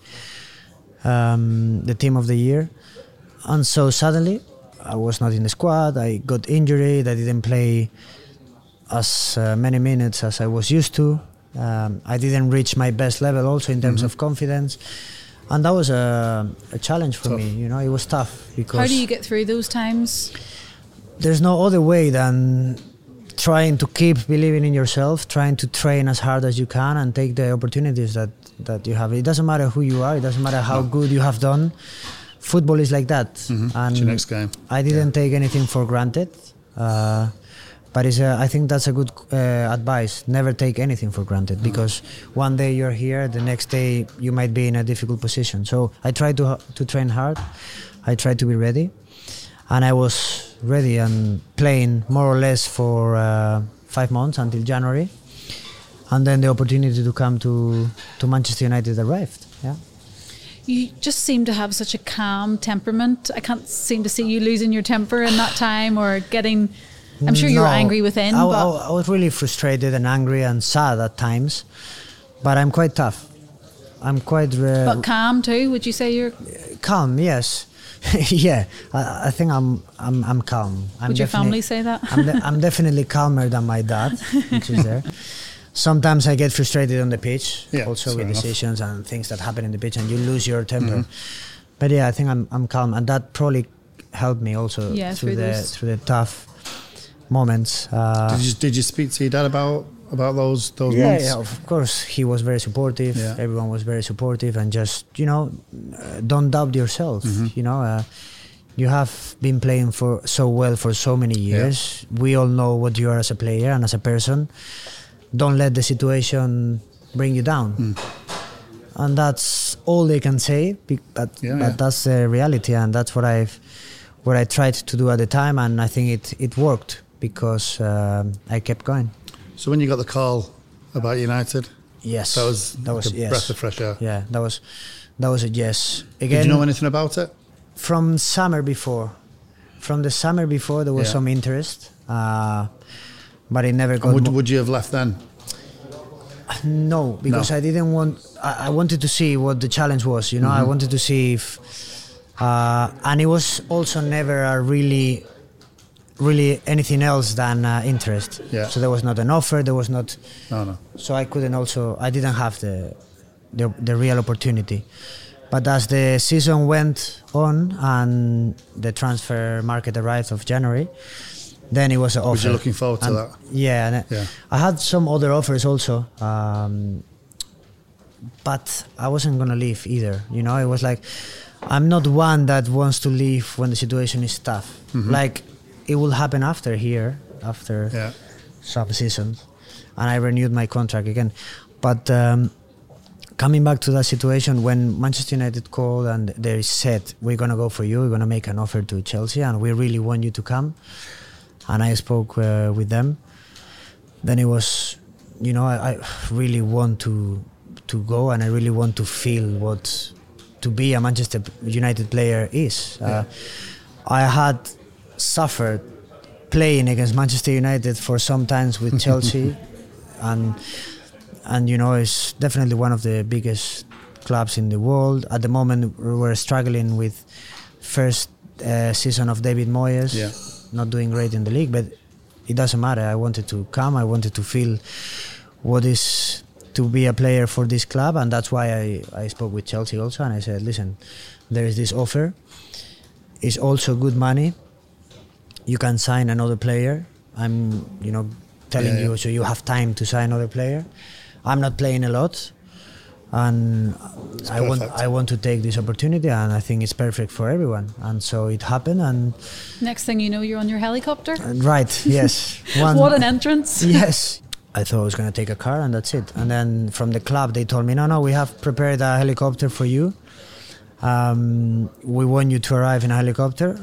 um, the Team of the Year. And so suddenly, I was not in the squad. I got injured. I didn't play as uh, many minutes as I was used to. Um, I didn't reach my best level also in terms of confidence, and that was a, a challenge for Tough. me. You know, it was tough because How do you get through those times? there's no other way than trying to keep believing in yourself, trying to train as hard as you can, and take the opportunities that that you have. It doesn't matter who you are. It doesn't matter how good you have done. Football is like that, and It's your next game. I didn't take anything for granted. Uh, but it's a, I think that's a good uh, advice. Never take anything for granted because one day you're here, the next day you might be in a difficult position. So I try to to train hard. I try to be ready, and I was ready and playing more or less for uh, five months until January, and then the opportunity to come to to Manchester United arrived. Yeah. You just seem to have such a calm temperament. I can't seem to see you losing your temper in that time or getting. I'm sure you were No, angry within, I, but I, I was really frustrated and angry and sad at times, but I'm quite tough. I'm quite uh, but calm too. Would you say you're? calm. Yes, yeah. I, I think I'm I'm I'm calm. I'm Would your family say that? I'm, de- I'm definitely calmer than my dad, which is there. Sometimes I get frustrated on the pitch, Yeah, also with enough. decisions and things that happen in the pitch, and you lose your temper. But yeah, I think I'm I'm calm, and that probably helped me also Yeah, through, through the through the tough moments. Uh, Did you did you speak to your dad about about those those yeah, months? yeah, of course, he was very supportive. Yeah. Everyone was very supportive, and just you know, uh, don't doubt yourself. Mm-hmm. You know, uh, you have been playing for so well for so many years. We all know what you are as a player and as a person. Don't let the situation bring you down. Mm. And that's all they can say, but Yeah, but yeah. that's the reality, and that's what I've what I tried to do at the time, and I think it it worked because um, I kept going. So when you got the call about United, Yes, that was that was like a yes. breath of fresh air. Yeah, that was that was a yes. Again, Did you know anything about it? from summer before, from the summer before, there was Yeah. some interest, uh, but it never got. would, mo- would you have left then? no, because No. I didn't want. I, I wanted to see what the challenge was. You know, I wanted to see if, uh, and it was also never a really, really anything else than uh, interest. Yeah. So there was not an offer. There was not. No, no. so I couldn't also I didn't have the the, the real opportunity. But as the season went on and the transfer market arrived of January, then it was an offer. Was you looking forward to And- that? Yeah, and Yeah. I had some other offers also, um, but I wasn't gonna leave either. You know, it was like I'm not one that wants to leave when the situation is tough. Mm-hmm. Like it will happen after here, after Yeah. some seasons, and I renewed my contract again. But um, coming back to that situation, when Manchester United called and they said, "We're gonna go for you. We're gonna make an offer to Chelsea, and we really want you to come," and I spoke uh, with them, then it was, you know, I, I really want to to go, and I really want to feel what to be a Manchester United player is. Uh, I had suffered playing against Manchester United for some times with Chelsea, and and you know it's definitely one of the biggest clubs in the world. At the moment, we're struggling with first uh, season of David Moyes, Yeah. not doing great in the league, but it doesn't matter. I wanted to come. I wanted to feel what is to be a player for this club, and that's why I, I spoke with Chelsea also, and I said, listen, there is this offer. It's also good money. You can sign another player. I'm, you know, telling Yeah, yeah. you so you have time to sign another player. I'm not playing a lot, and I want. I want to take this opportunity, and I think it's perfect for everyone. And so it happened, and Next thing you know, you're on your helicopter. right, yes, one, what an entrance! yes. I thought I was going to take a car and that's it. And then from the club, they told me, no, no, we have prepared a helicopter for you. Um, we want you to arrive in a helicopter.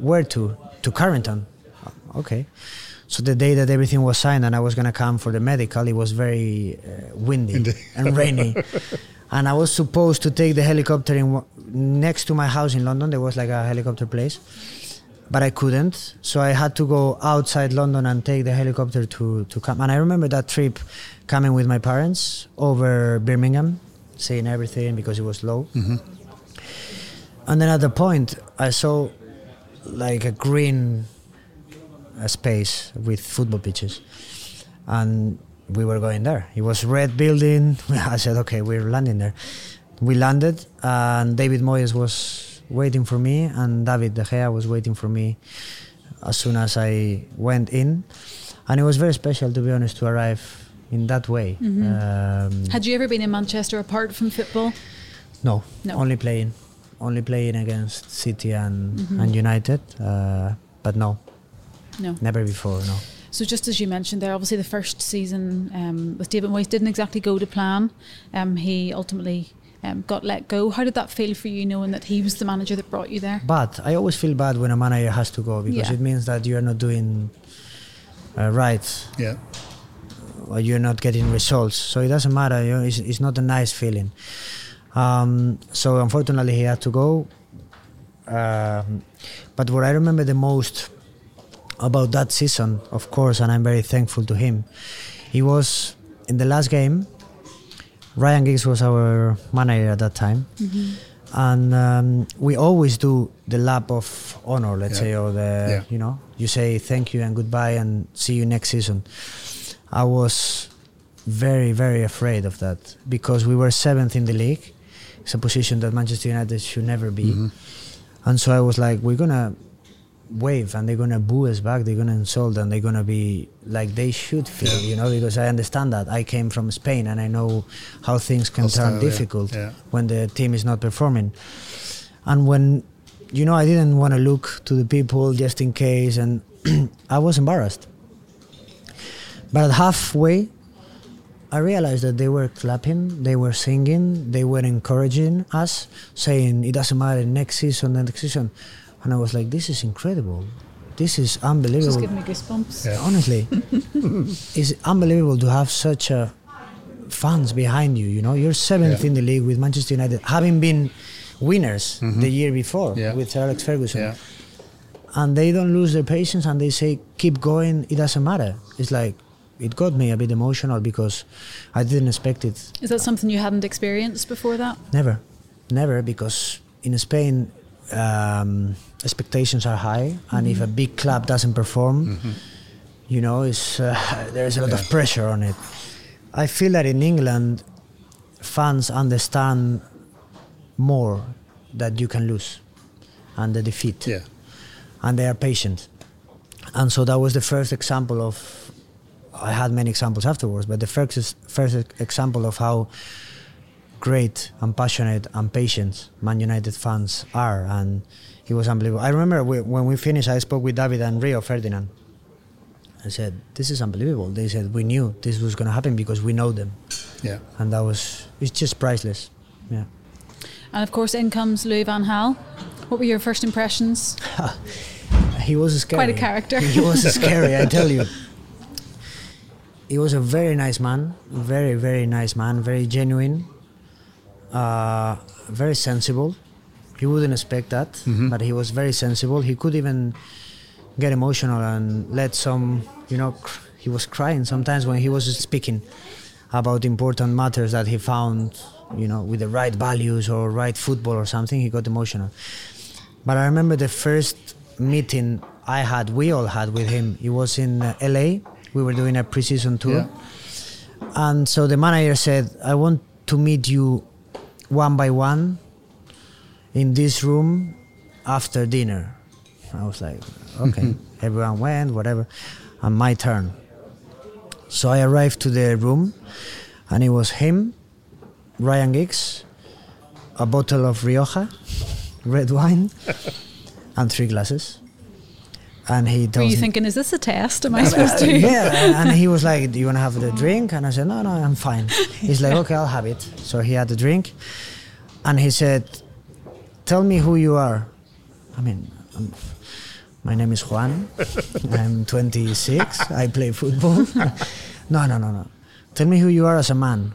Where to? To Carrington. Okay. So the day that everything was signed and I was going to come for the medical, it was very uh, windy and rainy. and I was supposed to take the helicopter in wa- next to my house in London. There was like a helicopter place but I couldn't. So I had to go outside London and take the helicopter to, to come. And I remember that trip coming with my parents over Birmingham, seeing everything because it was low. And then at the point, I saw like a green space with football pitches. And we were going there. It was red building. I said, okay, we're landing there. We landed, and David Moyes was waiting for me, and David De Gea was waiting for me as soon as I went in. And it was very special, to be honest, to arrive in that way. Um, Had you ever been in Manchester apart from football? no, No. only playing, only playing against City and, and United, uh, but no, No. never before. No. So just as you mentioned there, obviously the first season um, with David Moyes didn't exactly go to plan. Um, he ultimately um, got let go. How did that feel for you, knowing that he was the manager that brought you there? But I always feel bad when a manager has to go because Yeah. it means that you are not doing uh, right Yeah. or you're not getting results. So it doesn't matter. You know, it's, it's not a nice feeling. Um, so unfortunately, he had to go. Um, but what I remember the most about that season, of course, and I'm very thankful to him, he was in the last game. Ryan Giggs was our manager at that time. And um, we always do the lap of honor, let's Yeah. say, or the, Yeah. you know, you say thank you and goodbye and see you next season. I was very, very afraid of that because we were seventh in the league. It's a position that Manchester United should never be. Mm-hmm. And so I was like, we're going to wave and they're going to boo us back. They're going to insult and they're going to be like they should feel, you know, because I understand that. I came from Spain and I know how things can Hostile, turn difficult Yeah. when the team is not performing. And when, you know, I didn't want to look to the people just in case and I was embarrassed. But at halfway, I realized that they were clapping, they were singing, they were encouraging us, saying it doesn't matter next season, next season, and I was like, this is incredible, this is unbelievable. Just unbelievable. giving me goosebumps. Yeah. Honestly, it's unbelievable to have such a fans behind you. You know, you're seventh Yeah. in the league with Manchester United, having been winners the year before Mm-hmm. Yeah. with Sir Alex Ferguson Yeah. and they don't lose their patience and they say keep going it doesn't matter it's like it got me a bit emotional because i didn't expect it Is that something you hadn't experienced before that? never never because in spain um, expectations are high and if a big club doesn't perform you know it's, uh, there's a lot of pressure on it i feel that in england fans understand more that you can lose and the defeat Yeah. and they are patient. And so that was the first example of. I had many examples afterwards, but the first first example of how great and passionate and patient Man United fans are, and it was unbelievable. I remember we, when we finished, I spoke with David and Rio Ferdinand. I said, "This is unbelievable." They said, "We knew this was going to happen because we know them," Yeah. and that was it's just priceless. Yeah. And of course, in comes Louis Van Gaal. What were your first impressions? He was scary. Quite a character. He was scary, I tell you. He was a very nice man, very very nice man, very genuine, uh, very sensible. You wouldn't expect that, but he was very sensible. He could even get emotional and let some, you know, cr- he was crying sometimes when he was speaking about important matters that he found, you know, with the right values or right football or something. He got emotional. But I remember the first meeting I had, we all had with him. It was in uh, LA. We were doing a pre-season tour. Yeah. And so the manager said, I want to meet you one by one in this room after dinner. I was like, okay. Everyone went, whatever. And my turn. So I arrived to the room and it was him, Ryan Giggs, a bottle of Rioja, red wine, and three glasses. And he Were tells you thinking, is this a test? Am I supposed to? yeah, and he was like, "Do you want to have the drink?" And I said, "No, no, I'm fine." He's like, "Okay, I'll have it." So he had the drink, and he said, "Tell me who you are." I mean, um, my name is Juan. I'm 26. I play football. no, no, no, no. Tell me who you are as a man.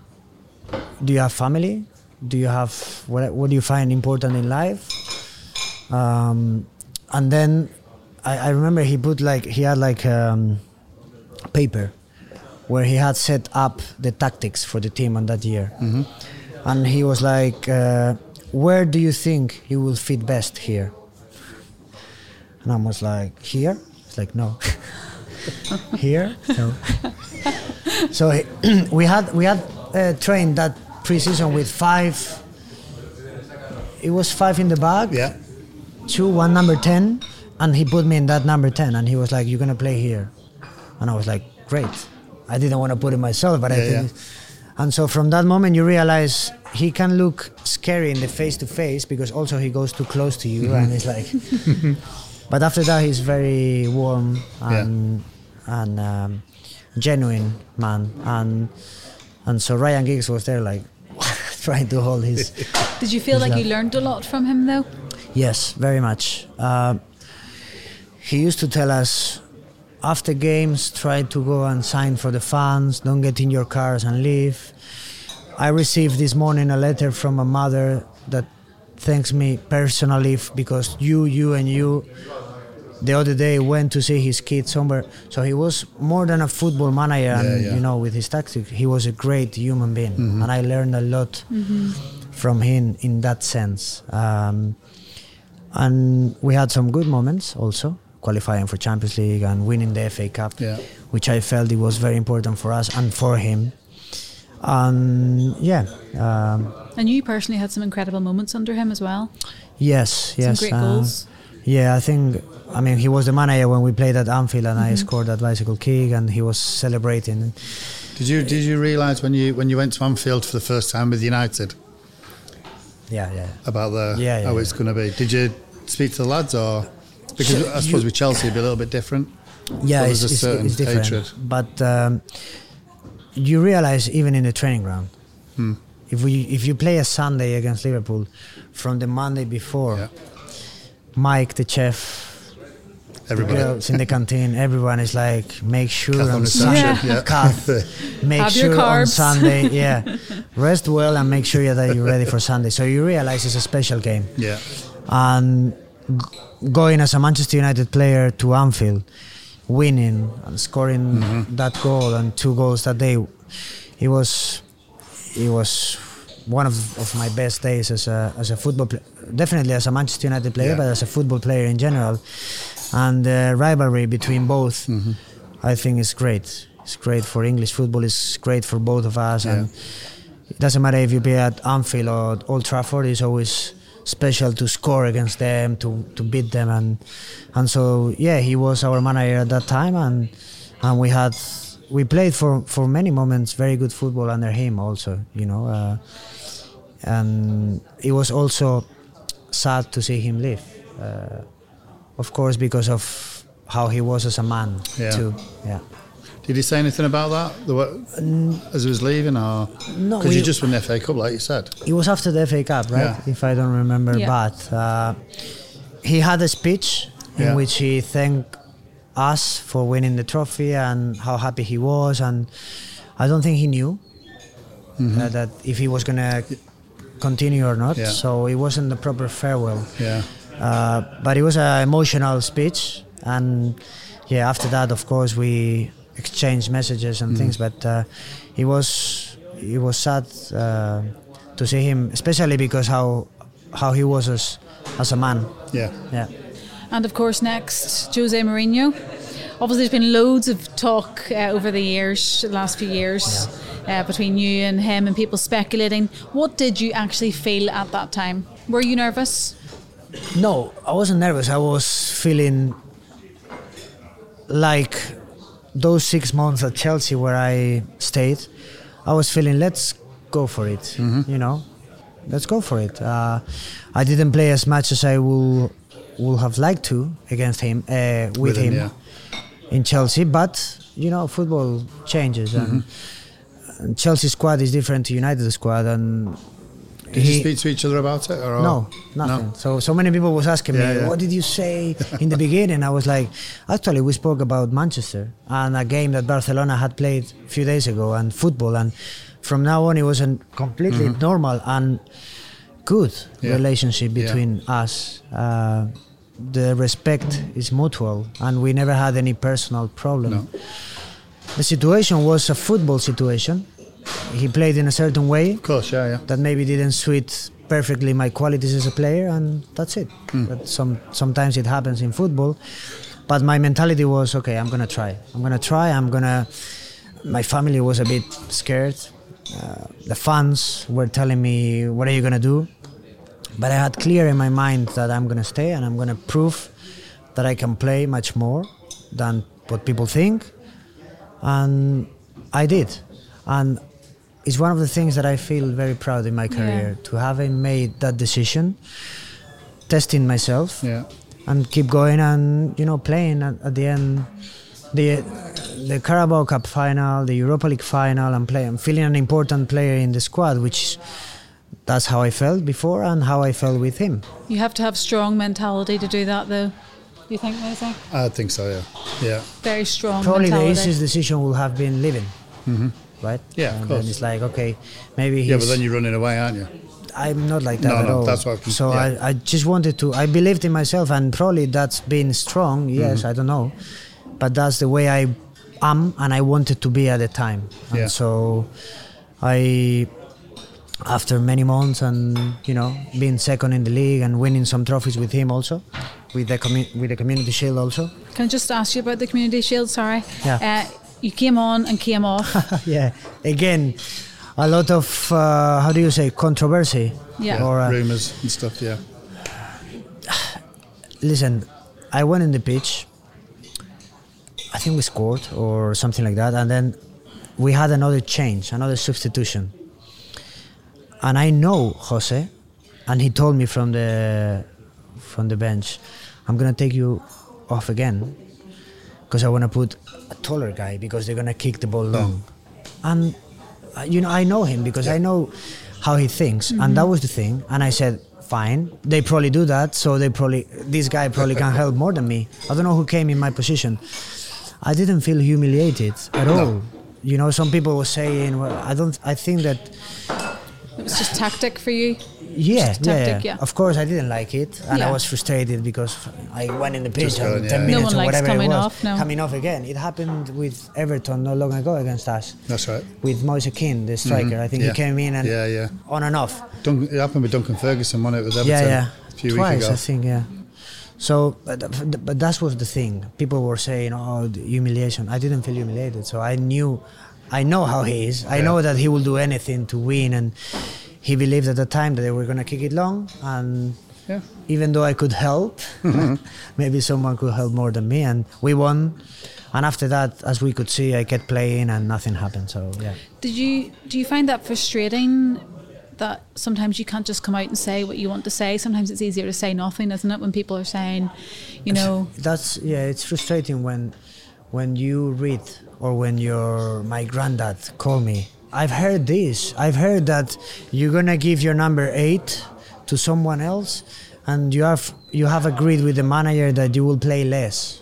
Do you have family? Do you have what? What do you find important in life? Um, and then I, I remember he put like he had like um, paper where he had set up the tactics for the team on that year, and he was like, uh, "Where do you think you will fit best here?" And I was like, "Here." It's like, "No." here, no. so he, we had we had uh, trained that preseason with five. It was five in the back Yeah. two, one number 10, and he put me in that number 10, and he was like, You're gonna play here. And I was like, Great. I didn't want to put it myself, but I Yeah. And so from that moment, you realize he can look scary in the face to face because also he goes too close to you, and it's like. but after that, he's very warm and and um, genuine man, and and so Ryan Giggs was there like, trying to hold his. Did you feel his like you learned a lot from him though? Yes, very much. Uh, he used to tell us after games, try to go and sign for the fans. Don't get in your cars and leave. I received this morning a letter from a mother that thanks me personally because you, you, and you the other day went to see his kid somewhere. So he was more than a football manager, and yeah. you know, with his tactics, he was a great human being, and I learned a lot from him in that sense. Um, and we had some good moments also, qualifying for Champions League and winning the FA Cup, Yeah. which I felt it was very important for us and for him. And yeah, um, And you personally had some incredible moments under him as well. yes, yes, great uh, goals. Yeah, I think. I mean, he was the manager when we played at Anfield, and I scored that bicycle kick, and he was celebrating. Did you did you realise when you when you went to Anfield for the first time with United Yeah, yeah. about the Yeah, yeah, how yeah. it's going to be? Did you speak to the lads or because So I suppose you- with Chelsea it'd be a little bit different. yeah, it's, there's a it's, certain it's different. hatred. But um, you realize even in the training ground, Hmm. if we if you play a Sunday against Liverpool, from the Monday before, Yeah. Mike the chef, Everybody. girls in the canteen, everyone is like, make sure Kath on on. Sunday, Yeah. Kath, make Have sure on. Sunday, yeah, rest well and make sure that you're ready for Sunday. So you realize it's a special game yeah. and g- going as a Manchester United player to Anfield, winning and scoring mm-hmm. that goal and two goals that day, it was it was one of, of my best days as a as a football player. Definitely as a Manchester United player, Yeah. but as a football player in general, and the rivalry between both, mm-hmm. I think is great. It's great for English football. It's great for both of us, and it doesn't matter if you play at Anfield or Old Trafford. It's always special to score against them, to, to beat them, and and so yeah, he was our manager at that time, and and we had we played for for many moments very good football under him also, you know, uh, and it was also sad to see him leave, uh, of course because of how he was as a man Yeah. too. Yeah. Did he say anything about that the, wa- as he was leaving, or No, because you we- just won the FA Cup, like you said? It was after the FA Cup, right? Yeah. If I don't remember Yeah. bad. Uh, he had a speech in Yeah. which he thanked us for winning the trophy and how happy he was. And I don't think he knew Mm-hmm. uh, that if he was going to continue or not. Yeah. So it wasn't the proper farewell. Yeah. Uh, but it was an emotional speech, and yeah, after that, of course, we exchanged messages and things. But uh, it was it was sad uh, to see him, especially because how how he was as as a man. Yeah. Yeah. And of course, next, Jose Mourinho. Obviously, there's been loads of talk uh, over the years, the last few years, uh, between you and him, and people speculating. What did you actually feel at that time? Were you nervous? No, I wasn't nervous. I was feeling like those six months at Chelsea where I stayed. I was feeling, let's go for it. You know, let's go for it. Uh, I didn't play as much as I will would have liked to against him uh, with, With him, him, yeah. in Chelsea, but you know, football changes and. and Chelsea squad is different to United squad, and Did you speak to each other about it? Or no, nothing. So so many people was asking Yeah, me, yeah. what did you say in the beginning? I was like, actually, we spoke about Manchester and a game that Barcelona had played a few days ago and football, and from now on it was a completely normal and good Mm-hmm. Yeah. relationship between us. Uh, the respect is mutual, and we never had any personal problem. No. The situation was a football situation. He played in a certain way Of course, yeah, yeah. that maybe didn't suit perfectly my qualities as a player, and that's it. But some sometimes it happens in football. But my mentality was okay. I'm gonna try. I'm gonna try. I'm gonna. My family was a bit scared. Uh, the fans were telling me, "What are you gonna do?" But I had clear in my mind that I'm gonna stay and I'm gonna prove that I can play much more than what people think, and I did. And it's one of the things that I feel very proud in my career to having made that decision, testing myself, Yeah. and keep going and you know playing at, at the end the the Carabao Cup final, the Europa League final, and play. I'm feeling an important player in the squad, which that's how I felt before and how I felt with him. You have to have strong mentality to do that, though. You think, Jose? I think so. Yeah. Yeah. Very strong Probably the easiest decision will have been leaving. Mm-hmm. Right? Yeah, of and course. then it's like, okay, maybe he's. Yeah, but then you're running away, aren't you? I'm not like that No, at no, all. that's what I can- so yeah. I, I just wanted to. I believed in myself, and probably that's been strong. Yes, Mm-hmm. I don't know, but that's the way I am, and I wanted to be at the time. And Yeah. so, I, after many months, and you know, being second in the league and winning some trophies with him also, with the commu- with the community shield also. Can I just ask you about the Community Shield? Sorry. Yeah. Uh, you came on and came off. yeah, again, a lot of uh, how do you say controversy. Yeah. Or, uh, Rumours and stuff. Yeah. listen, I went in the pitch. I think we scored or something like that, and then we had another change, another substitution. And I know Jose, and he told me from the from the bench, I'm gonna take you off again because I want to put a taller guy because they're gonna kick the ball long. And uh, you know, I know him because I know how he thinks, and that was the thing. And I said, fine. They probably do that, so they probably this guy probably can help more than me. I don't know who came in my position. I didn't feel humiliated at all. You know, some people were saying, well, I don't. I think that it was just tactic for you. Yeah, Just yeah, tactic, yeah. yeah. Of course, I didn't like it, and Yeah. I was frustrated because I went in the pitch Just and going, ten yeah. No minutes one or whatever coming it was, off, no. coming off again. It happened with Everton not long ago against us. That's right. With Moise Kean, the striker. I think Mm-hmm. Yeah. he came in and Yeah, yeah. on and off. Dun- it happened with Duncan Ferguson, wasn't it, with Everton yeah, yeah. a few Twice, weeks ago. I think, yeah. So, but, but that was the thing. People were saying, "Oh, the humiliation." I didn't feel humiliated, so I knew, I know how he is. I know that he will do anything to win, and he believed at the time that they were gonna kick it long. And Yeah. even though I could help, mm-hmm. maybe someone could help more than me, and we won. And after that, as we could see, I kept playing, and nothing happened. So yeah. Did you do you find that frustrating? That sometimes you can't just come out and say what you want to say. Sometimes it's easier to say nothing, isn't it? When people are saying, you know, that's yeah it's frustrating when when you read or when your my granddad call me i've heard this i've heard that you're gonna give your number eight to someone else and you have you have agreed with the manager that you will play less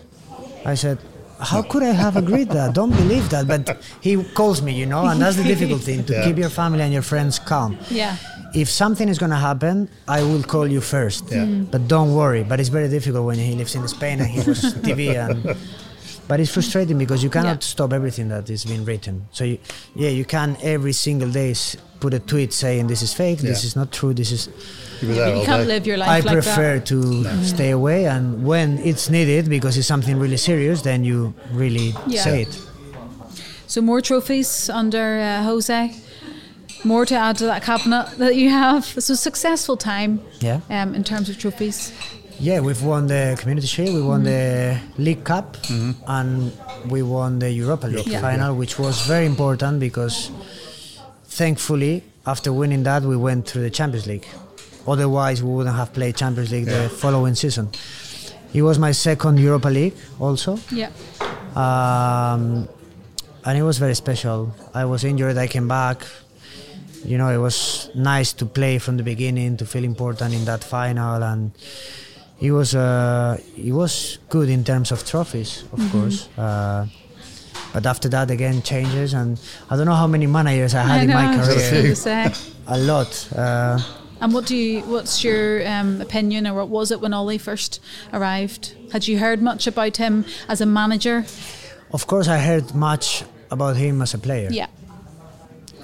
i said how could I have agreed that? Don't believe that. But he calls me, you know, and that's the difficult thing to Yeah. keep your family and your friends calm yeah, if something is going to happen, I will call you first. Yeah. Mm. But don't worry. But it's very difficult when he lives in Spain and he watches TV. And, but it's frustrating because you cannot Yeah. stop everything that is being written. So, you, yeah, you can every single day put a tweet saying this is fake, this is not true, this is. You you can't day. live your life I like prefer that. to stay away, and when it's needed because it's something really serious, then you really Yeah. say it. So more trophies under uh, Jose. More to add to that cabinet that you have. So successful time. Yeah. Um, in terms of trophies. Yeah, we've won the Community Shield, we won the League Cup, and we won the Europa League Yeah. final, which was very important because thankfully, after winning that, we went through the Champions League. Otherwise, we wouldn't have played Champions League Yeah. the following season. It was my second Europa League also, Yeah. um, and it was very special. I was injured, I came back. You know, it was nice to play from the beginning, to feel important in that final, and it was uh, it was good in terms of trophies, of course. Uh, but after that, again, changes, and I don't know how many managers I had I in know, my I was just career. going say. A lot. Uh, And what do you? What's your um, opinion, or what was it when Ole first arrived? Had you heard much about him as a manager? of course, I heard much about him as a player. Yeah,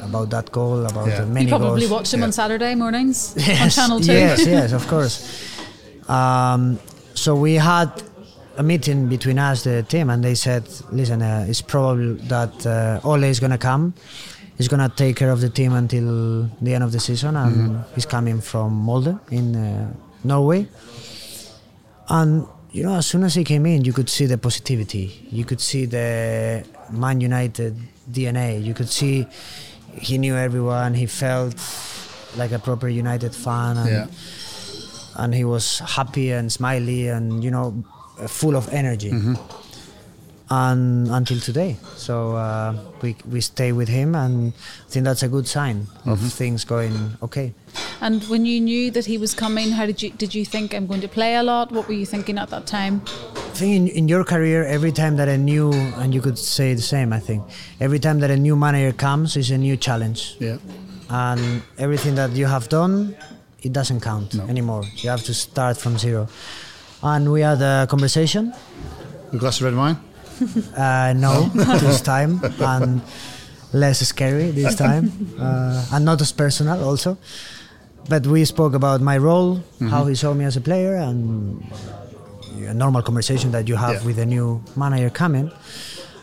About that goal, about Yeah. the you probably goals. watched him Yeah. on Saturday mornings on Channel Two. Yes, yes, of course. Um, so we had a meeting between us, the team, and they said, "Listen, uh, it's probable that uh, Ole is gonna come. He's gonna take care of the team until the end of the season, and he's coming from Molde in uh, Norway." And you know, as soon as he came in, you could see the positivity. You could see the Man United DNA. You could see he knew everyone. He felt like a proper United fan, and, Yeah. And he was happy and smiley, and you know, uh, full of energy. And until today, so uh, we we stay with him, and I think that's a good sign of things going okay. And when you knew that he was coming, how did you did you think I'm going to play a lot? What were you thinking at that time? I think in, in your career, every time that a new, and you could say the same, I think, every time that a new manager comes is a new challenge. Yeah. And everything that you have done, it doesn't count anymore. You have to start from zero. And we had a conversation. A glass of red wine. Uh, no, this time. And less scary this time. Uh, and not as personal also. But we spoke about my role, how he saw me as a player, and a normal conversation that you have Yeah. with a new manager coming.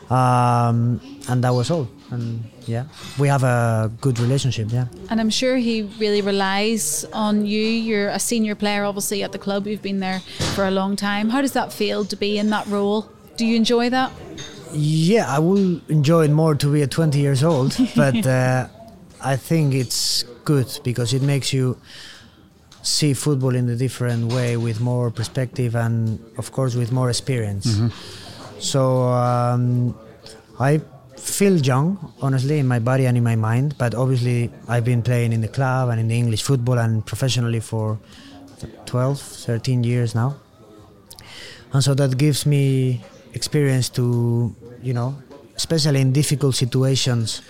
Um, and that was all. And yeah, we have a good relationship. Yeah. And I'm sure he really relies on you. You're a senior player, obviously, at the club. You've been there for a long time. How does that feel to be in that role? Do you enjoy that? Yeah, I will enjoy it more to be at 20 years old, but uh, I think it's good because it makes you see football in a different way with more perspective and, of course, with more experience. So um, I feel young, honestly, in my body and in my mind, but obviously I've been playing in the club and in the English football and professionally for 12, 13 years now. And so that gives me experience to you know especially in difficult situations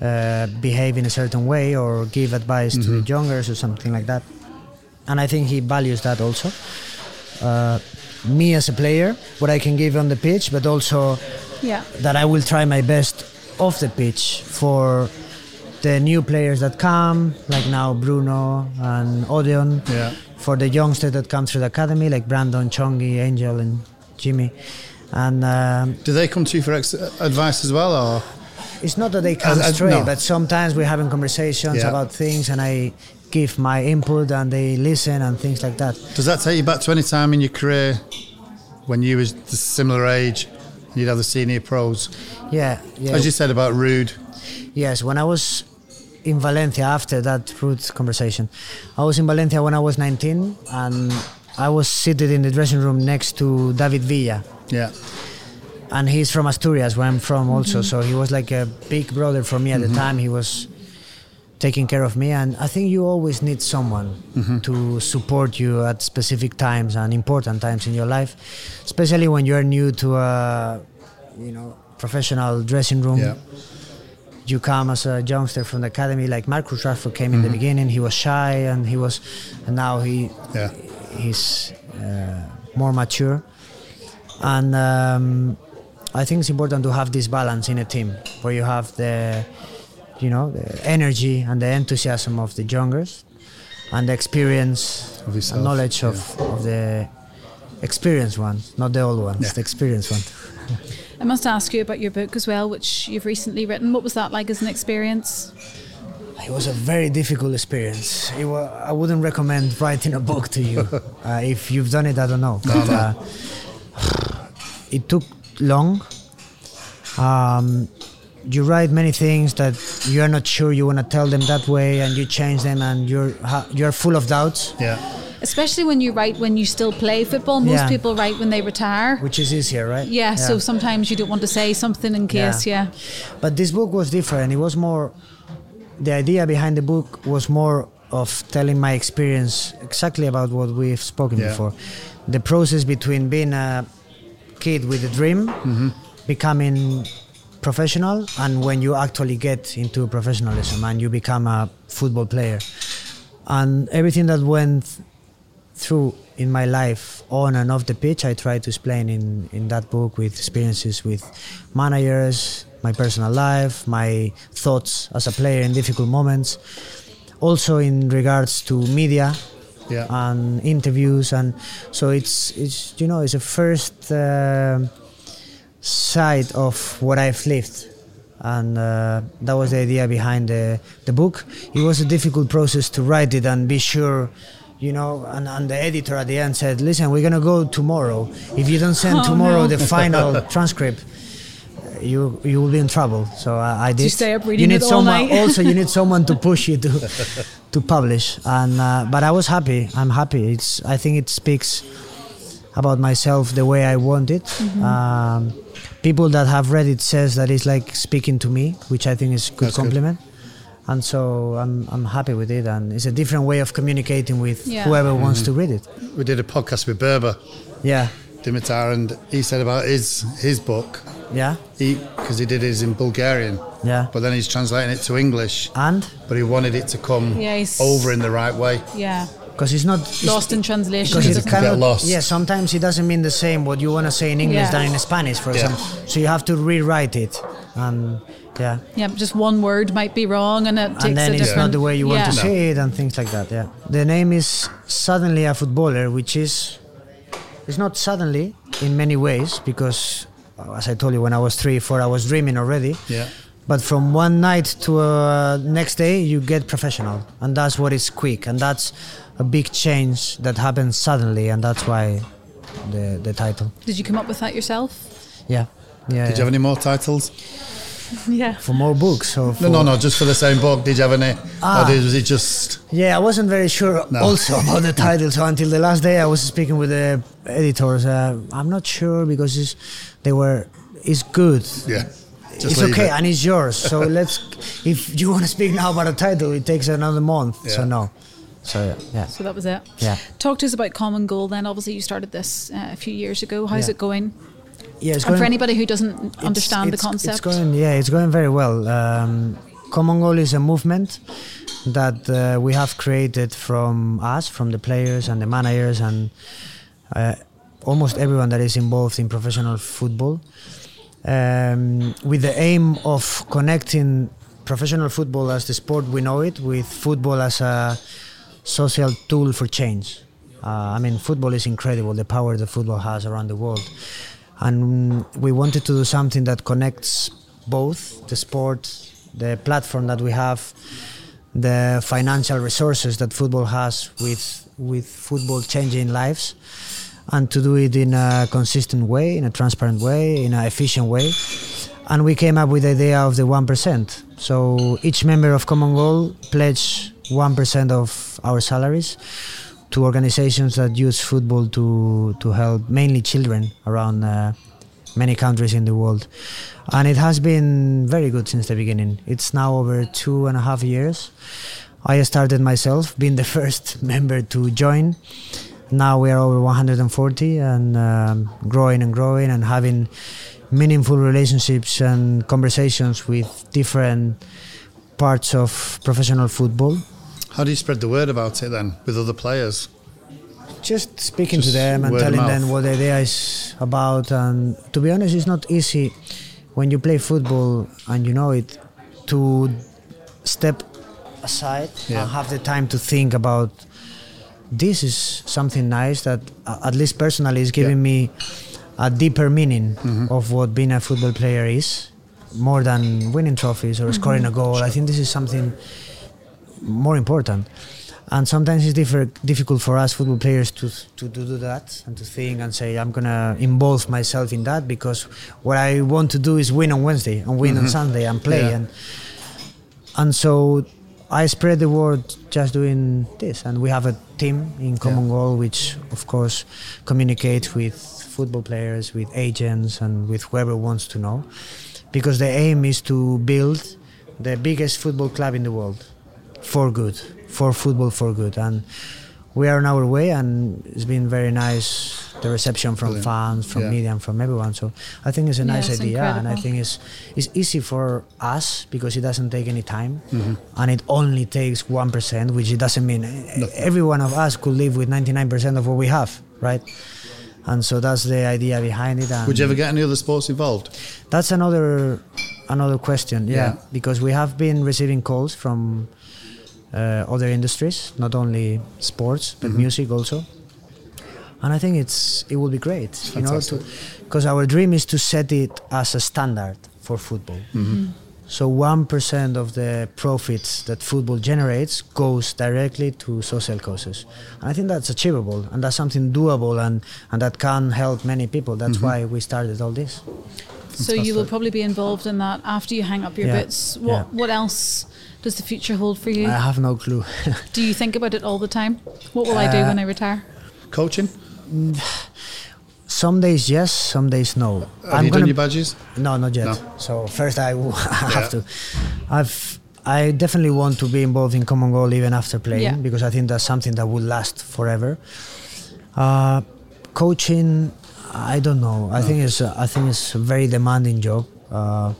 uh, behave in a certain way or give advice to the youngers or something like that. And i think he values that also. Uh, me as a player what i can give on the pitch but also Yeah. that i will try my best off the pitch for the new players that come like now bruno and Odion Yeah. for the youngsters that come through the academy, like Brandon, Chongi, Angel, and Jimmy. And um, Do they come to you for ex- advice as well, or it's not that they come As- as- straight, no. but sometimes we're having conversations Yeah. about things, and I give my input, and they listen, and things like that. does that take you back to any time in your career when you was the similar age? You'd have the senior pros, Yeah, yeah. as you said about Ruud. Yes, when I was in Valencia after that Ruud conversation, I was in Valencia when I was 19, and I was seated in the dressing room next to David Villa. Yeah, and he's from Asturias, where I'm from also. Mm-hmm. So he was like a big brother for me at the mm-hmm. time. He was taking care of me, and I think you always need someone to support you at specific times and important times in your life, especially when you're new to a, you know, professional dressing room. yeah, You come as a youngster from the academy, like Marcus Rashford came in the beginning. He was shy, and he was, and now he yeah. he's uh, more mature and um, I think it's important to have this balance in a team where you have the you know the energy and the enthusiasm of the youngers and the experience Of yourself, and knowledge of, of the experienced ones not the old ones Yeah. the experienced one I must ask you about your book as well, which you've recently written. What was that like as an experience? It was a very difficult experience. It wa- I wouldn't recommend writing a book to you. uh, if you've done it, I don't know. But, uh, it took long. Um, you write many things that you are not sure you want to tell them that way, and you change them, and you're you're full of doubts, Yeah, Especially when you write when you still play football. Most Yeah. people write when they retire. which is easier, right? Yeah, so sometimes you don't want to say something in case, yeah. But this book was different. It was more. The idea behind the book was more of telling my experience exactly about what we've spoken Yeah. before. The process between being a kid with a dream, mm-hmm. becoming professional, and when you actually get into professionalism and you become a football player. And everything that went through in my life on and off the pitch i try to explain in, in that book with experiences with managers my personal life my thoughts as a player in difficult moments also in regards to media yeah. and interviews and so it's it's you know it's a first uh, side of what I've lived. And uh, that was the idea behind the, the book. It was a difficult process to write it and be sure you know and, and the editor at the end said listen we're gonna go tomorrow. If you don't send Oh, tomorrow no. the final transcript you you will be in trouble. So I, I did. you stay up you reading need it all someone night? also you need someone to push you to to publish. And uh, but I was happy. I'm happy. It's I think it speaks about myself the way I want it Mm-hmm. um, people that have read it says that it's like speaking to me which I think is a good That's good. compliment and so I'm I'm happy with it, and it's a different way of communicating with Yeah. whoever wants to read it. We did a podcast with Berba Yeah, Dimitar, and he said about his his book. yeah, He because he did his in Bulgarian, yeah. but then he's translating it to English. And But he wanted it to come Yeah, over in the right way. Yeah. Because it's not it's- Lost in translation. because It's it a- can- cannot, lost. Yeah, sometimes it doesn't mean the same what you want to say in English Yeah. than in Spanish, for Yeah. example. So you have to rewrite it, and yeah, yeah, just one word might be wrong, and it takes and then a it's not the way you want yeah. to say it, and things like that. Yeah, the name is suddenly a footballer, which is it's not suddenly in many ways because, uh, as I told you, when I was three, four, I was dreaming already. Yeah. But from one night to uh, next day, you get professional, and that's what is quick, and that's a big change that happens suddenly, and that's why the the title. Did you come up with that yourself? Yeah, yeah. Did you have any more titles? Yeah. for more books? Or No, for, no, no, just for the same book. Did you have any? Ah. Or did, was it just? Yeah, I wasn't very sure No. also about the title. So until the last day, I was speaking with the editors. Uh, I'm not sure because it's, they were. It's good. Yeah. Just it's okay, it. and it's yours. So let's. If you want to speak now about a title, it takes another month. So no. So yeah. So that was it. Yeah. Talk to us about Common Goal then. Obviously, you started this uh, a few years ago. How's Yeah. it going? Yeah, it's And for anybody who doesn't it's- understand the concept, It's going, yeah, it's going very well. Um, Common Goal is a movement that uh, we have created from us, from the players and the managers, and uh, almost everyone that is involved in professional football, um, with the aim of connecting professional football as the sport we know it with football as a social tool for change. Uh, I mean, football is incredible, the power that football has around the world. And we wanted to do something that connects both the sport, the platform that we have, the financial resources that football has with, with football changing lives, and to do it in a consistent way, in a transparent way, in an efficient way. And we came up with the idea of the 1%. So each member of Common Goal pledge 1% of our salaries to organizations that use football to, to help mainly children around uh, many countries in the world. And it has been very good since the beginning. It's now over two and a half years. I started myself, being the first member to join. Now we are over 140 and um, growing and growing and having meaningful relationships and conversations with different parts of professional football. How do you spread the word about it then with other players? just speaking to them and telling them what the idea is about and to be honest it's not easy when you play football and you know it to step aside Yeah. and have the time to think about this is something nice that uh, at least personally is giving me a deeper meaning Mm-hmm. of what being a football player is more than winning trophies or scoring a goal i think this is something more important. And sometimes it's difficult for us football players to, to, to do that and to think and say, I'm going to involve myself in that because what I want to do is win on Wednesday and win on mm-hmm. Sunday and play. Yeah. And, and so I spread the word just doing this. And we have a team in Common Goal which, of course, communicates with football players, with agents, and with whoever wants to know. Because the aim is to build the biggest football club in the world for good, for football for good. And we are on our way, and it's been very nice the reception from Brilliant. fans, from Yeah. media, and from everyone. So I think it's a Yeah, nice it's idea, and I think it's it's easy for us because it doesn't take any time, Mm-hmm. and it only takes one percent, which it doesn't mean every one of us could live with ninety nine percent of what we have, right? And so that's the idea behind it. And Would you ever get any other sports involved? that's another another question. Yeah, Yeah. because we have been receiving calls from other industries, not only sports but Mm-hmm. music also. And I think it's it will be great, you know, because our dream is to set it as a standard for football. Mm-hmm. So one percent of the profits that football generates goes directly to social causes, and I think that's achievable and that's something doable and and that can help many people. That's Mm-hmm. why we started all this. So you will probably be involved in that after you hang up your Yeah, boots. What yeah. what else does the future hold for you? I have no clue. do you think about it all the time? What will I do Uh, when I retire? Coaching? some days yes, some days no. Have you done your badges? No, not yet. No. So first I will have Yeah. to. I've I definitely want to be involved in common goal even after playing Yeah. because I think that's something that will last forever. Uh, coaching, I don't know. I think it's a, I think it's a very demanding job. Uh,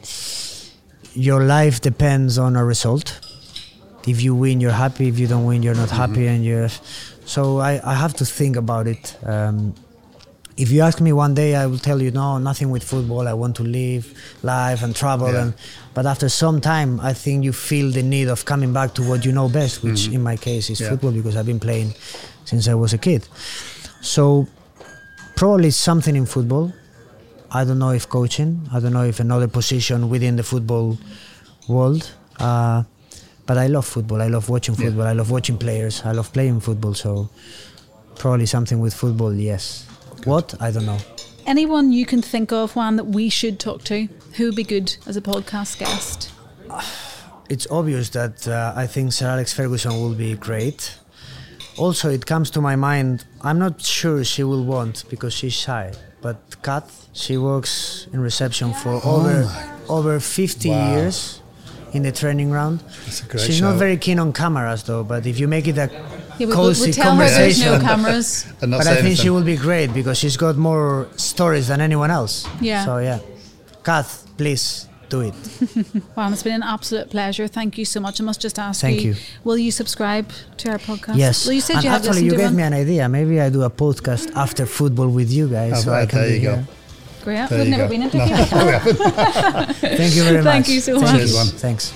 your life depends on a result. If you win, you're happy. If you don't win, you're not happy, and you're. So I, I have to think about it. Um, if you ask me one day, I will tell you no, nothing with football. I want to live life and travel. Yeah. And but after some time, I think you feel the need of coming back to what you know best, which in my case is Yeah. football because I've been playing since I was a kid. So probably something in football. I don't know if coaching. I don't know if another position within the football world. Uh, but I love football. I love watching Yeah. football. I love watching players. I love playing football. So probably something with football. Yes. What? I don't know. Anyone you can think of, Juan, that we should talk to? Who would be good as a podcast guest? It's obvious that uh, I think Sir Alex Ferguson will be great. Also, it comes to my mind. I'm not sure she will want because she's shy. But Kath, she works in reception for oh over over 50 Oh Wow. years in the training round. That's a great She's shout. not very keen on cameras though. But if you make it a Yeah, we, cozy we tell her there's no conversation, cameras. But I think anything. she will be great because she's got more stories than anyone else. Yeah. So yeah, Kath, please do it. Juan, it's been an absolute pleasure. Thank you so much. I must just ask Thank you, you. will you subscribe to our podcast? Yes. Well, you said and you had actually, listened you gave one. me an idea. Maybe I do a podcast after football with you guys. Oh, so I can there be you go. here. Great. There We've never go. been No, interviewed. we haven't. Thank you very much. Thank you so much. Cheers, man. Thanks.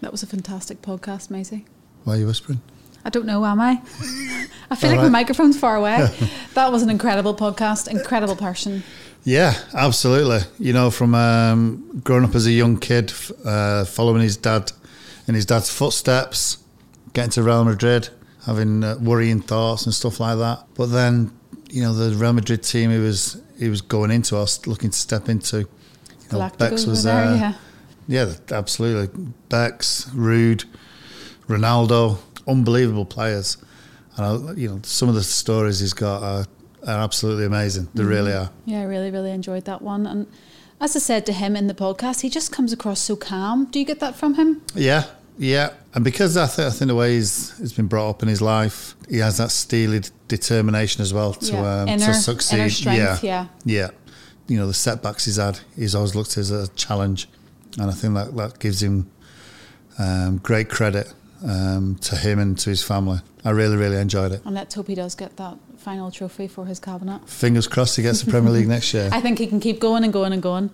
That was a fantastic podcast, Maysie. Why are you whispering? I don't know, am I? I feel All like my microphone's far away. that was an incredible podcast, incredible person. Yeah, absolutely. You know, from um, growing up as a young kid, uh, following his dad in his dad's footsteps, getting to Real Madrid, having uh, worrying thoughts and stuff like that. But then, you know, the Real Madrid team he was he was going into, I was looking to step into. You know, Galacticos were there, uh, yeah. yeah, absolutely. Becks, Ruud, Ronaldo, unbelievable players. And I, you know, some of the stories he's got are, are absolutely amazing. They really are. Yeah, I really, really enjoyed that one. And as I said to him in the podcast, he just comes across so calm. Do you get that from him? Yeah, yeah. And because I, th- I think the way he's, he's been brought up in his life, he has that steely determination as well to, Yeah. um, Inner- to succeed. strength, yeah. yeah. You know, the setbacks he's had, he's always looked at as a challenge. And I think that, that gives him um, great credit um, to him and to his family. I really, really enjoyed it. And let's hope he does get that final trophy for his cabinet. Fingers crossed he gets the Premier League next year. I think he can keep going and going and going.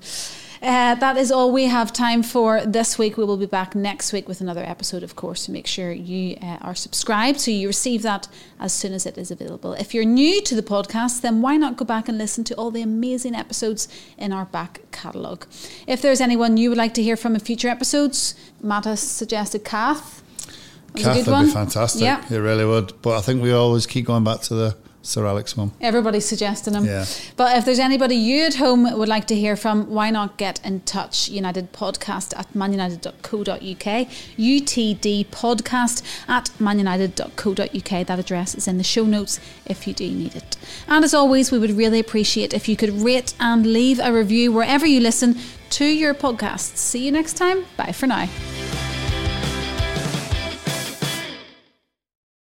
Uh, that is all we have time for this week. We will be back next week with another episode, of course. So make sure you uh, are subscribed so you receive that as soon as it is available. If you're new to the podcast, then why not go back and listen to all the amazing episodes in our back catalogue? If there's anyone you would like to hear from in future episodes, Matt has suggested Kath. Kath would be fantastic. Yeah. It really would. But I think we always keep going back to the Sir Alex one. Everybody's suggesting them. Yeah. But if there's anybody you at home would like to hear from, why not get in touch? United Podcast at manunited.co.uk, UTD Podcast at manunited.co.uk. That address is in the show notes if you do need it. And as always, we would really appreciate if you could rate and leave a review wherever you listen to your podcasts. See you next time. Bye for now.